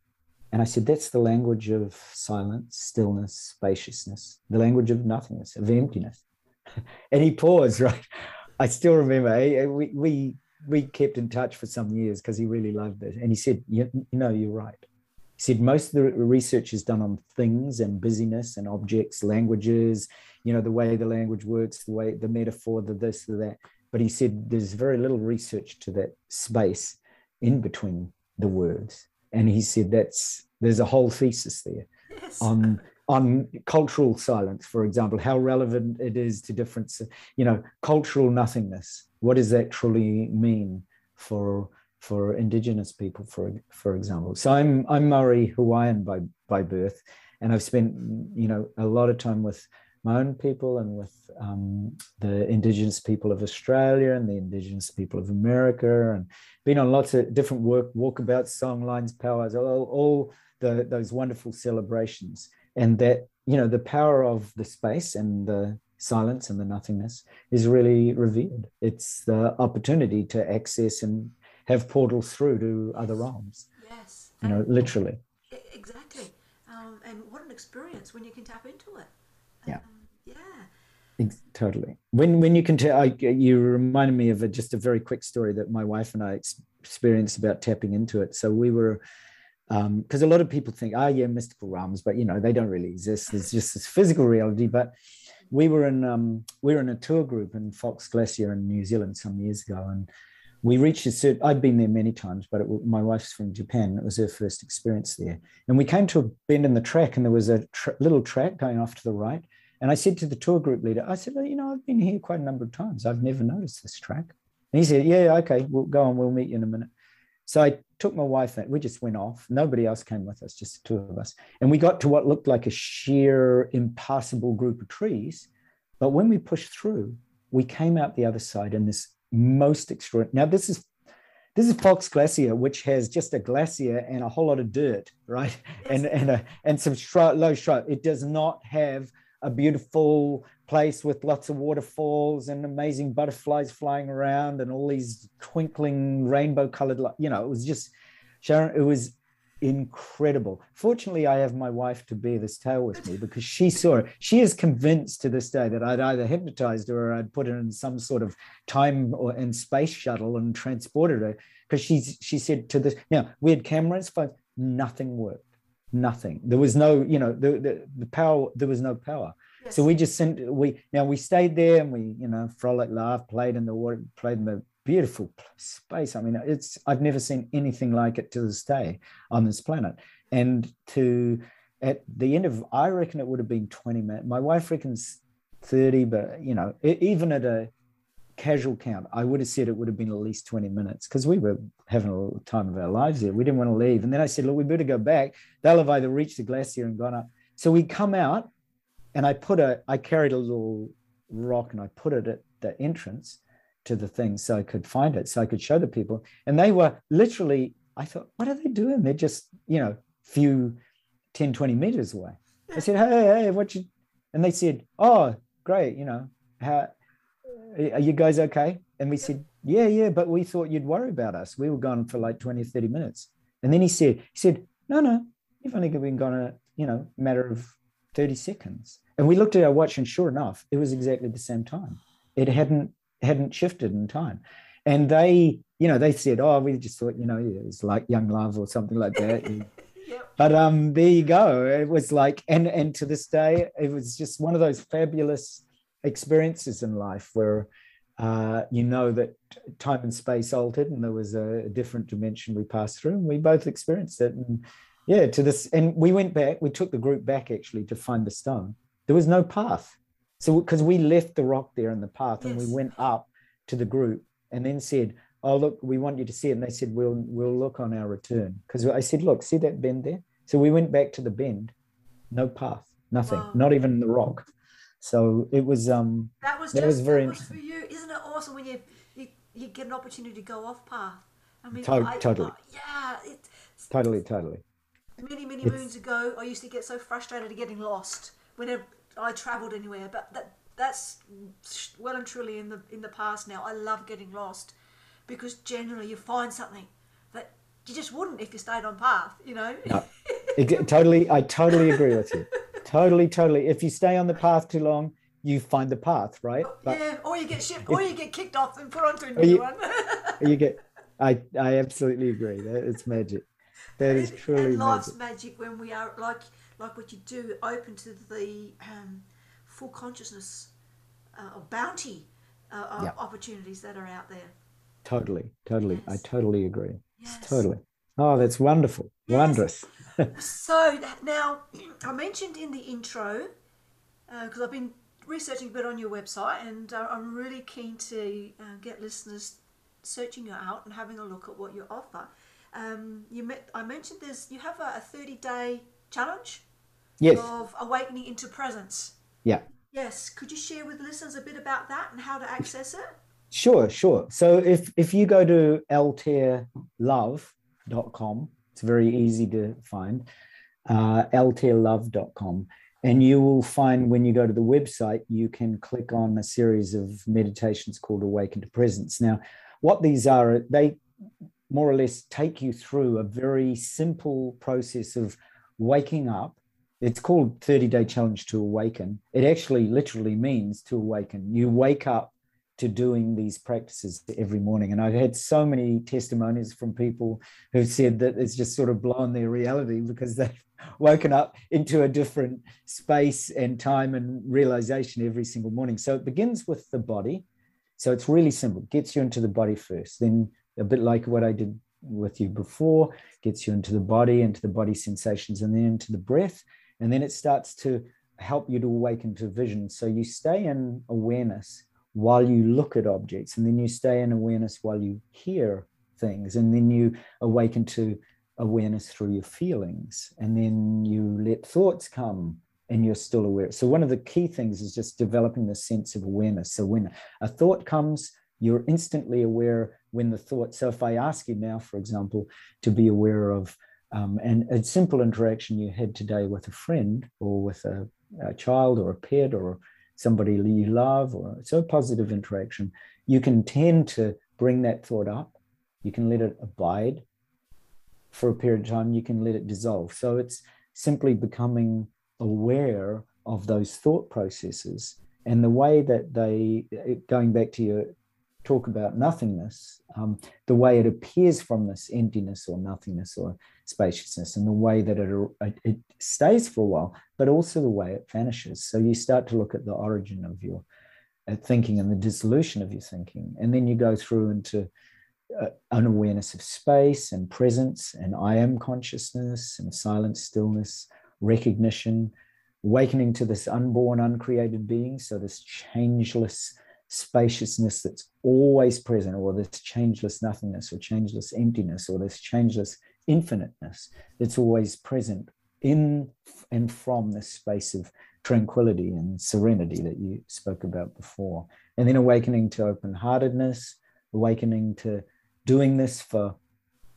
And I said, "That's the language of silence, stillness, spaciousness, the language of nothingness, of emptiness." and he paused. Right, I still remember. Eh, we we we kept in touch for some years because he really loved it. And he said, you, you know, you're right. He said most of the research is done on things and busyness and objects, languages, you know, the way the language works, the way the metaphor, the this, the that. But he said there's very little research to that space in between the words. And he said that's there's a whole thesis there yes. on on cultural silence, for example, how relevant it is to different, you know, cultural nothingness what does that truly mean for for indigenous people for for example so i'm i'm maori hawaiian by by birth and i've spent you know a lot of time with my own people and with um, the indigenous people of australia and the indigenous people of america and been on lots of different work walkabouts songlines powers, all, all the, those wonderful celebrations and that you know the power of the space and the silence and the nothingness is really revered. It's the opportunity to access and have portals through to other realms. Yes. You know, literally. Exactly. Um, and what an experience when you can tap into it. Yeah. Um, yeah. Totally. When when you can tell, I, you reminded me of a, just a very quick story that my wife and I experienced about tapping into it. So we were, because um, a lot of people think, oh yeah, mystical realms, but you know they don't really exist. There's just this physical reality. But we were in um, we were in a tour group in Fox Glacier in New Zealand some years ago, and we reached a certain. I'd been there many times, but it, my wife's from Japan. It was her first experience there, and we came to a bend in the track, and there was a little track going off to the right. And I said to the tour group leader, I said, well, you know, I've been here quite a number of times. I've never noticed this track. And he said, Yeah, okay, we'll go on. We'll meet you in a minute. So I took my wife and we just went off. Nobody else came with us, just the two of us. And we got to what looked like a sheer, impassable group of trees. But when we pushed through, we came out the other side in this most extraordinary. Now, this is this is Fox Glacier, which has just a glacier and a whole lot of dirt, right? And and a, and some shrub, low shrub. It does not have a beautiful place with lots of waterfalls and amazing butterflies flying around and all these twinkling rainbow colored you know it was just sharon it was incredible. Fortunately i have my wife to bear this tale with me because she saw it. She is convinced to this day that i'd either hypnotized her or i'd put her in some sort of time or in space shuttle and transported her because she's she said to this now we had cameras but nothing worked. Nothing. There was no you know the, the, the power there was no power. Yes. so we just sent we now we stayed there and we you know frolic laughed played in the water played in the beautiful space i mean it's i've never seen anything like it to this day on this planet and to at the end of i reckon it would have been 20 minutes my wife reckons 30 but you know even at a casual count, I would have said it would have been at least 20 minutes because we were having a little time of our lives there. We didn't want to leave. And then I said, look, we better go back. They'll have either reached the glacier and gone up. So we come out and I put a, I carried a little rock and I put it at the entrance to the thing so I could find it, so I could show the people. And they were literally, I thought, what are they doing? They're just, you know, few 10, 20 meters away. I said, hey, hey, what you, and they said, oh, great, you know, how, are you guys okay? And we said, yeah, yeah, but we thought you'd worry about us. We were gone for like 20 30 minutes. And then he said, he said, no, no, you've only been gone a, you know, matter of 30 seconds. And we looked at our watch and sure enough, it was exactly the same time. It hadn't, hadn't shifted in time. And they, you know, they said, oh, we just thought, you know, it was like young love or something like that. yep. But um, there you go. It was like, and and to this day, it was just one of those fabulous experiences in life where uh, you know that time and space altered and there was a, a, different dimension we passed through and we both experienced it and yeah to this and we went back we took the group back actually to find the stone there was no path so because we left the rock there in the path yes. and we went up to the group and then said oh look we want you to see it and they said we'll we'll look on our return because i said look see that bend there so we went back to the bend no path nothing wow. not even the rock so it was um that was that was very that was for you. Isn't it awesome when you, you you get an opportunity to go off path? I mean, to- I, totally. Uh, yeah, totally, totally. Many many it's, moons ago, I used to get so frustrated at getting lost whenever I travelled anywhere. But that that's well and truly in the in the past now. I love getting lost because generally you find something that you just wouldn't if you stayed on path. You know. No, it, totally. I totally agree with you. totally, totally. If you stay on the path too long, you find the path, right? Oh, but yeah, or you get shipped, or you get kicked off and put onto a new you, one. you get. I I absolutely agree. That it's magic. That is truly and life's magic. magic when we are like like what you do, open to the um, full consciousness uh, of bounty uh, of yep. opportunities that are out there. Totally, totally. Yes. I totally agree. Yes. Totally. Oh, that's wonderful. Yes. Wondrous. so now, I mentioned in the intro, because uh, I've been researching a bit on your website, and uh, I'm really keen to uh, get listeners searching you out and having a look at what you offer. Um, you met, I mentioned there's you have a, a 30 day challenge yes. of awakening into presence. Yeah. Yes. Could you share with listeners a bit about that and how to access it? Sure, sure. So if if you go to altairlove.com it's very easy to find. Uh, altairlove.com. And you will find when you go to the website, you can click on a series of meditations called Awaken to Presence. Now, what these are, they more or less take you through a very simple process of waking up. It's called 30 Day Challenge to Awaken. It actually literally means to awaken. You wake up to doing these practices every morning. And I've had so many testimonies from people who've said that it's just sort of blown their reality because they've woken up into a different space and time and realization every single morning. So it begins with the body. So it's really simple, gets you into the body first, then a bit like what I did with you before, gets you into the body, into the body sensations, and then into the breath. And then it starts to help you to awaken to vision. So you stay in awareness while you look at objects, and then you stay in awareness while you hear things, and then you awaken to awareness through your feelings, and then you let thoughts come and you're still aware. So, one of the key things is just developing the sense of awareness. So, when a thought comes, you're instantly aware when the thought. So, if I ask you now, for example, to be aware of um, and a simple interaction you had today with a friend or with a, a child or a pet or somebody you love or so positive interaction, you can tend to bring that thought up. You can let it abide for a period of time. You can let it dissolve. So it's simply becoming aware of those thought processes and the way that they, going back to your talk about nothingness, um, the way it appears from this emptiness or nothingness or spaciousness, and the way that it, it stays for a while, but also the way it vanishes. So you start to look at the origin of your uh, thinking and the dissolution of your thinking, and then you go through into uh, an awareness of space and presence and I am consciousness and silent stillness, recognition, awakening to this unborn, uncreated being. So, this changeless spaciousness that's always present, or this changeless nothingness, or changeless emptiness, or this changeless infiniteness that's always present in and from this space of tranquility and serenity that you spoke about before. And then awakening to open heartedness, awakening to doing this for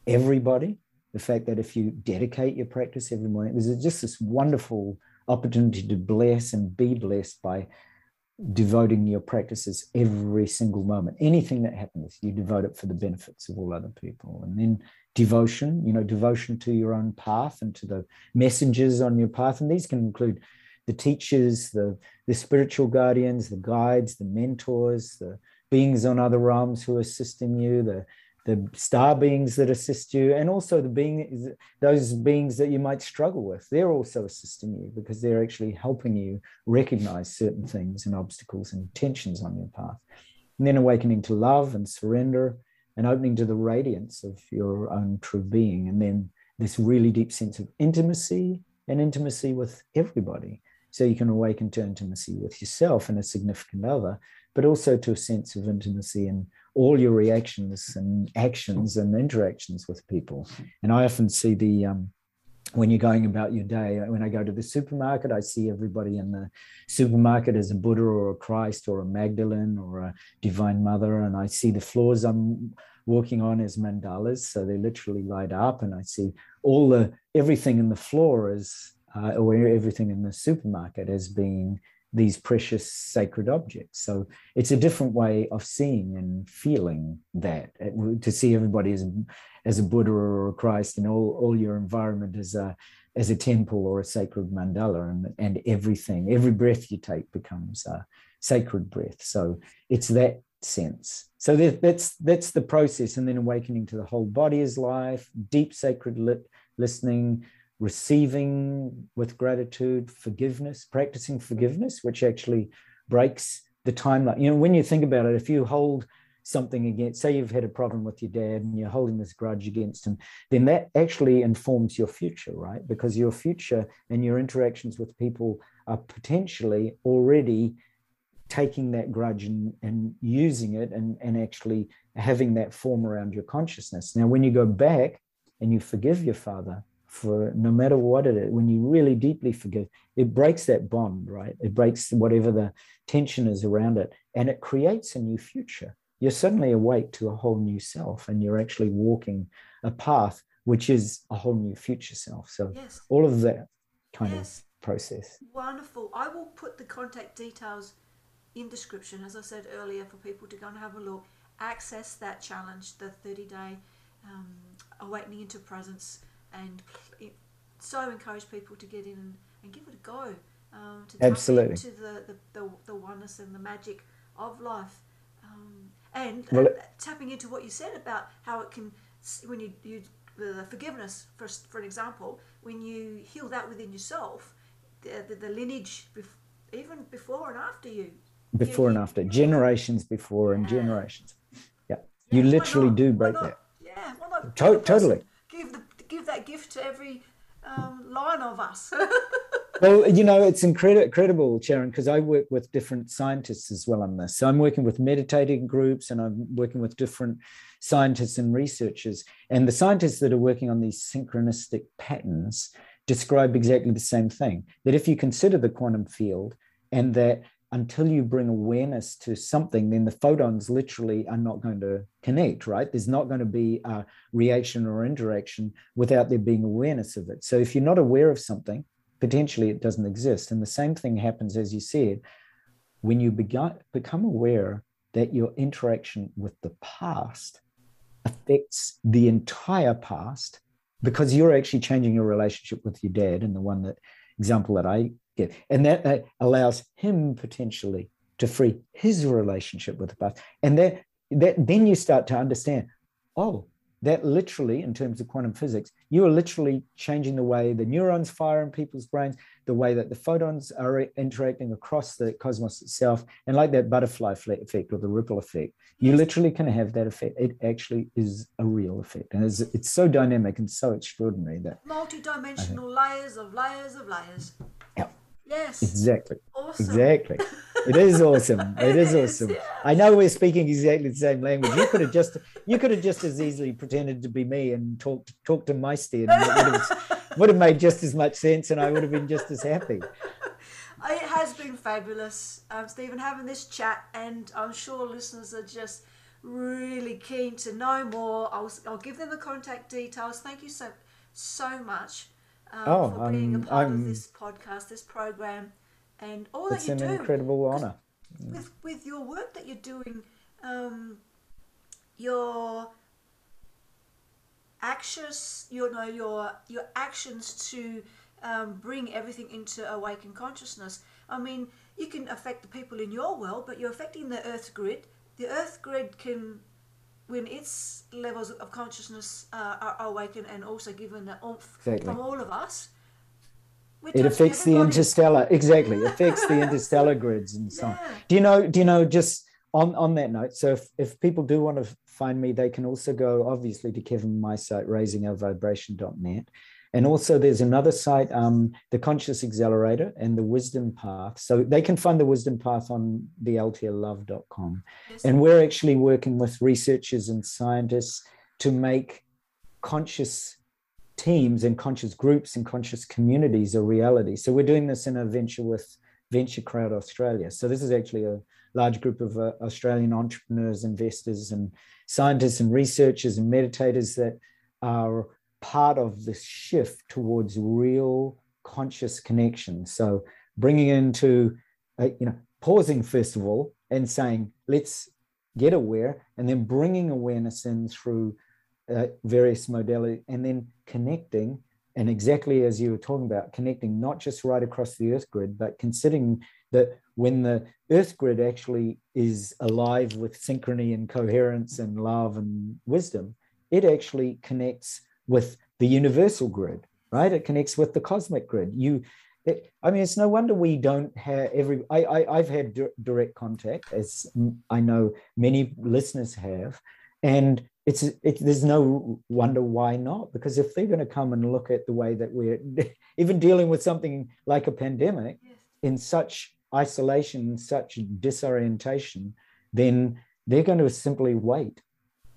everybody. The fact that if you dedicate your practice every morning, there's just this wonderful opportunity to bless and be blessed by devoting your practices every single moment. Anything that happens, you devote it for the benefits of all other people. And then devotion, you know, devotion to your own path and to the messengers on your path. And these can include the teachers, the, the spiritual guardians, the guides, the mentors, the beings on other realms who are assisting you, the the star beings that assist you, and also the being those beings that you might struggle with. They're also assisting you because they're actually helping you recognize certain things and obstacles and tensions on your path. And then awakening to love and surrender and opening to the radiance of your own true being. And then this really deep sense of intimacy and intimacy with everybody. So you can awaken to intimacy with yourself and a significant other, but also to a sense of intimacy and all your reactions and actions and interactions with people. And I often see the um, when you're going about your day, when I go to the supermarket, I see everybody in the supermarket as a Buddha or a Christ or a Magdalene or a Divine Mother. And I see the floors I'm walking on as mandalas. So they literally light up. And I see all the everything in the floor is, uh, or everything in the supermarket as being these precious sacred objects. So it's a different way of seeing and feeling that eh, to see everybody as a, as a Buddha or a Christ and all, all your environment as a as a temple or a sacred mandala and, and everything, every breath you take becomes a sacred breath. So it's that sense. So that, that's that's the process, and then awakening to the whole body is life, deep sacred lit, listening, receiving with gratitude, forgiveness, practicing forgiveness, which actually breaks the timeline. You know, when you think about it, if you hold something against, say you've had a problem with your dad and you're holding this grudge against him, then that actually informs your future, right? Because your future and your interactions with people are potentially already taking that grudge and, and using it and, and actually having that form around your consciousness. Now, when you go back and you forgive your father, for no matter what it is, when you really deeply forgive, it breaks that bond, right? It breaks whatever the tension is around it and it creates a new future. You're suddenly awake to a whole new self and you're actually walking a path which is a whole new future self. So yes. all of that kind yes. of process. Wonderful. I will put the contact details in description, as I said earlier, for people to go and have a look, access that challenge, the 30 day um, awakening into presence and so encourage people to get in and, and give it a go. Um, to Absolutely. into the, the, the, the, oneness and the magic of life. Um, and well, uh, tapping into what you said about how it can, when you, you the forgiveness, for, for an example, when you heal that within yourself, the, the, the lineage, bef- even before and after you. Before you, and after, generations before and generations. Yeah. yeah. You literally do break that. Yeah, well, to- totally. Give the that gift to every um, line of us. well, you know, it's incredible, Sharon, because I work with different scientists as well on this. So I'm working with meditating groups and I'm working with different scientists and researchers. And the scientists that are working on these synchronistic patterns describe exactly the same thing that if you consider the quantum field and that until you bring awareness to something, then the photons literally are not going to connect, right? There's not going to be a reaction or interaction without there being awareness of it. So if you're not aware of something, potentially it doesn't exist. And the same thing happens, as you said, when you begin, become aware that your interaction with the past affects the entire past because you're actually changing your relationship with your dad and the one that example that I give. And that, that allows him potentially to free his relationship with the past. And that that then you start to understand, oh, that literally, in terms of quantum physics, you are literally changing the way the neurons fire in people's brains, the way that the photons are interacting across the cosmos itself, and like that butterfly effect or the ripple effect, you literally can have that effect. It actually is a real effect, and it's, it's so dynamic and so extraordinary that multi-dimensional layers of layers of layers. Yeah. Yes. Exactly. Awesome. Exactly. It is awesome. it, is, awesome. I know we're speaking exactly the same language. You could have just you could have just as easily pretended to be me and talked talked to my stead. And it would have, would have made just as much sense, and I would have been just as happy. It has been fabulous, um, Stephen, having this chat, and I'm sure listeners are just really keen to know more. I'll, I'll give them the contact details. Thank you so so much um, oh, for being a part I'm, of this podcast, this program and all that you do. It's an incredible honor. With with your work that you're doing, um, your actions, you know, your your actions to um, bring everything into awakened consciousness. I mean, you can affect the people in your world, but you're affecting the Earth grid. The Earth grid can, when its levels of consciousness uh, are awakened and also given the oomph exactly. from all of us, it affects the interstellar. Exactly. Affects the interstellar grids and so on. Do you know do you know just on on that note so if, if people do want to find me they can also go obviously to kevin my site raisingourvibration.net and also there's another site um, the conscious accelerator and the wisdom path so they can find the wisdom path on the altairlove.com and we're actually working with researchers and scientists to make conscious teams and conscious groups and conscious communities a reality. So we're doing this in a venture with Venture Crowd Australia. So this is actually a large group of uh, Australian entrepreneurs, investors, and scientists and researchers and meditators that are part of this shift towards real conscious connection. So bringing into, uh, you know, pausing first of all and saying, let's get aware, and then bringing awareness in through uh, various modalities, and then connecting. And exactly as you were talking about, connecting not just right across the Earth grid, but considering that when the Earth grid actually is alive with synchrony and coherence and love and wisdom, it actually connects with the universal grid, right? It connects with the cosmic grid. You, it, I mean, it's no wonder we don't have every. I, I I've had direct contact, as I know many listeners have, and it's it, there's no wonder why not because if they're going to come and look at the way that we're even dealing with something like a pandemic yes. in such isolation such disorientation then they're going to simply wait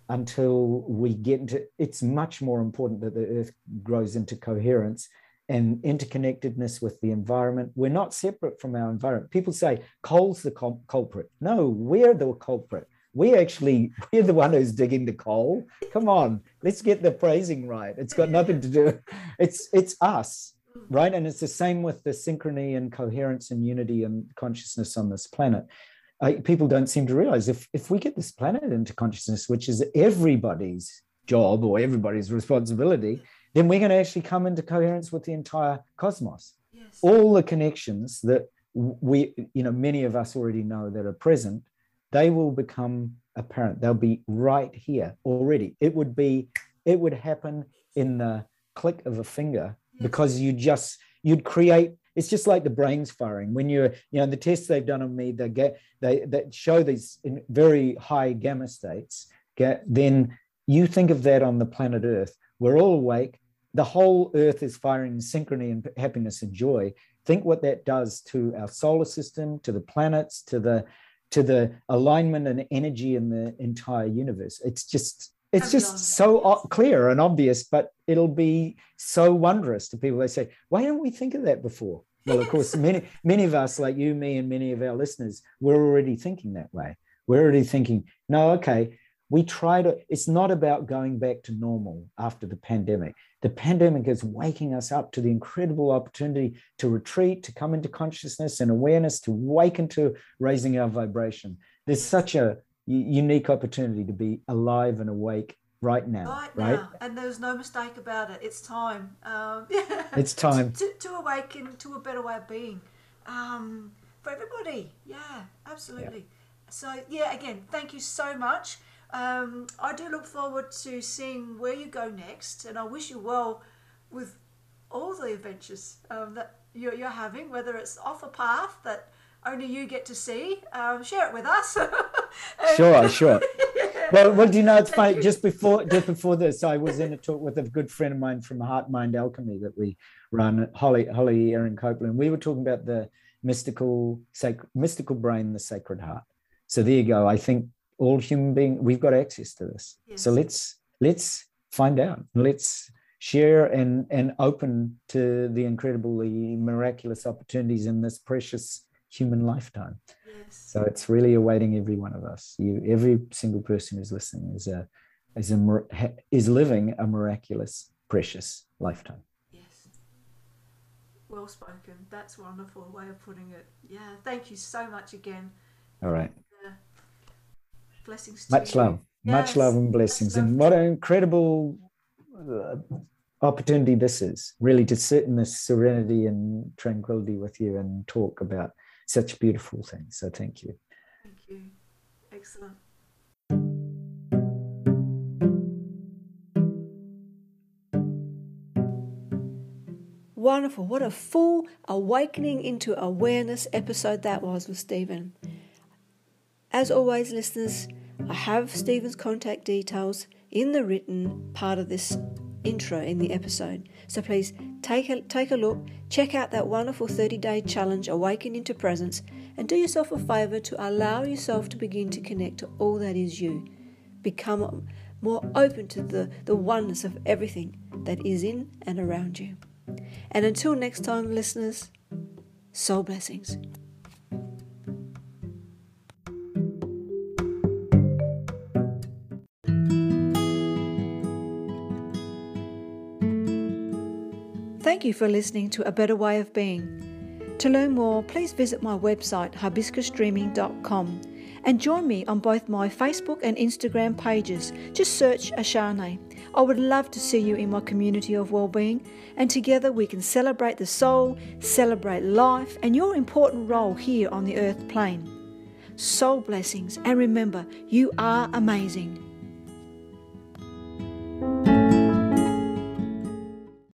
until we get into it's much more important that the earth grows into coherence and interconnectedness with the environment. We're not separate from our environment. People say coal's the culprit. No we're the culprit. We actually we're the one who's digging the coal. Come on let's get the phrasing right. It's got nothing to do it's it's us right? And it's the same with the synchrony and coherence and unity and consciousness on this planet I, people don't seem to realize if if we get this planet into consciousness which is everybody's job or everybody's responsibility then we're going to actually come into coherence with the entire cosmos yes. all the connections that we you know many of us already know that are present they will become apparent. They'll be right here already. It would be, it would happen in the click of a finger because you just, you'd create, it's just like the brains firing. When you're, you know, the tests they've done on me, they get, they that show these in very high gamma states, get, then you think of that on the planet Earth. We're all awake. The whole Earth is firing in synchrony and happiness and joy. Think what that does to our solar system, to the planets, to the to the alignment and energy in the entire universe. It's just it's just so clear and obvious, but it'll be so wondrous to people. They say, "Why didn't we think of that before?" Well, of course, many many of us, like you, me, and many of our listeners, we're already thinking that way. We're already thinking, "No, okay, we try to, it's not about going back to normal after the pandemic. The pandemic is waking us up to the incredible opportunity to retreat, to come into consciousness and awareness, to wake into raising our vibration. There's such a unique opportunity to be alive and awake right now. Right, right? now, and there's no mistake about it. It's time. Um, yeah. It's time to, to, awaken to a better way of being um, for everybody. Yeah, absolutely. Yeah. So yeah, again, thank you so much. Um, I do look forward to seeing where you go next, and I wish you well with all the adventures um, that you're, you're, having, whether it's off a path that only you get to see. Um, share it with us. sure, sure. Well, well, do you know it's funny? Just before, just before this, I was in a talk with a good friend of mine from Heart Mind Alchemy that we run, Holly, Holly Erin Copeland. We were talking about the mystical, sacred, mystical brain, the sacred heart. So there you go. I think all human beings we've got access to this yes. so let's let's find out let's share and and open to the incredibly miraculous opportunities in this precious human lifetime yes. so it's really awaiting every one of us you every single person who's listening is a is a is living a miraculous precious lifetime yes well spoken that's a wonderful way of putting it yeah thank you so much again all right Blessings Much you. love. Yes. Much love and blessings. Love and what an incredible uh, opportunity this is, really, to sit in this serenity and tranquility with you and talk about such beautiful things. So thank you. Thank you. Excellent. Wonderful. What a full awakening into awareness episode that was with Stephen. As always, listeners, I have Stephen's contact details in the written part of this intro in the episode. So please take a, take a look, check out that wonderful 30 day challenge, Awaken into Presence, and do yourself a favor to allow yourself to begin to connect to all that is you. Become more open to the, the oneness of everything that is in and around you. And until next time, listeners, soul blessings. You for listening to A Better Way of Being. To learn more, please visit my website hibiscusdreaming.com and join me on both my Facebook and Instagram pages. Just search Ashane. I would love to see you in my community of well-being and together we can celebrate the soul, celebrate life and your important role here on the earth plane. Soul blessings and remember, you are amazing.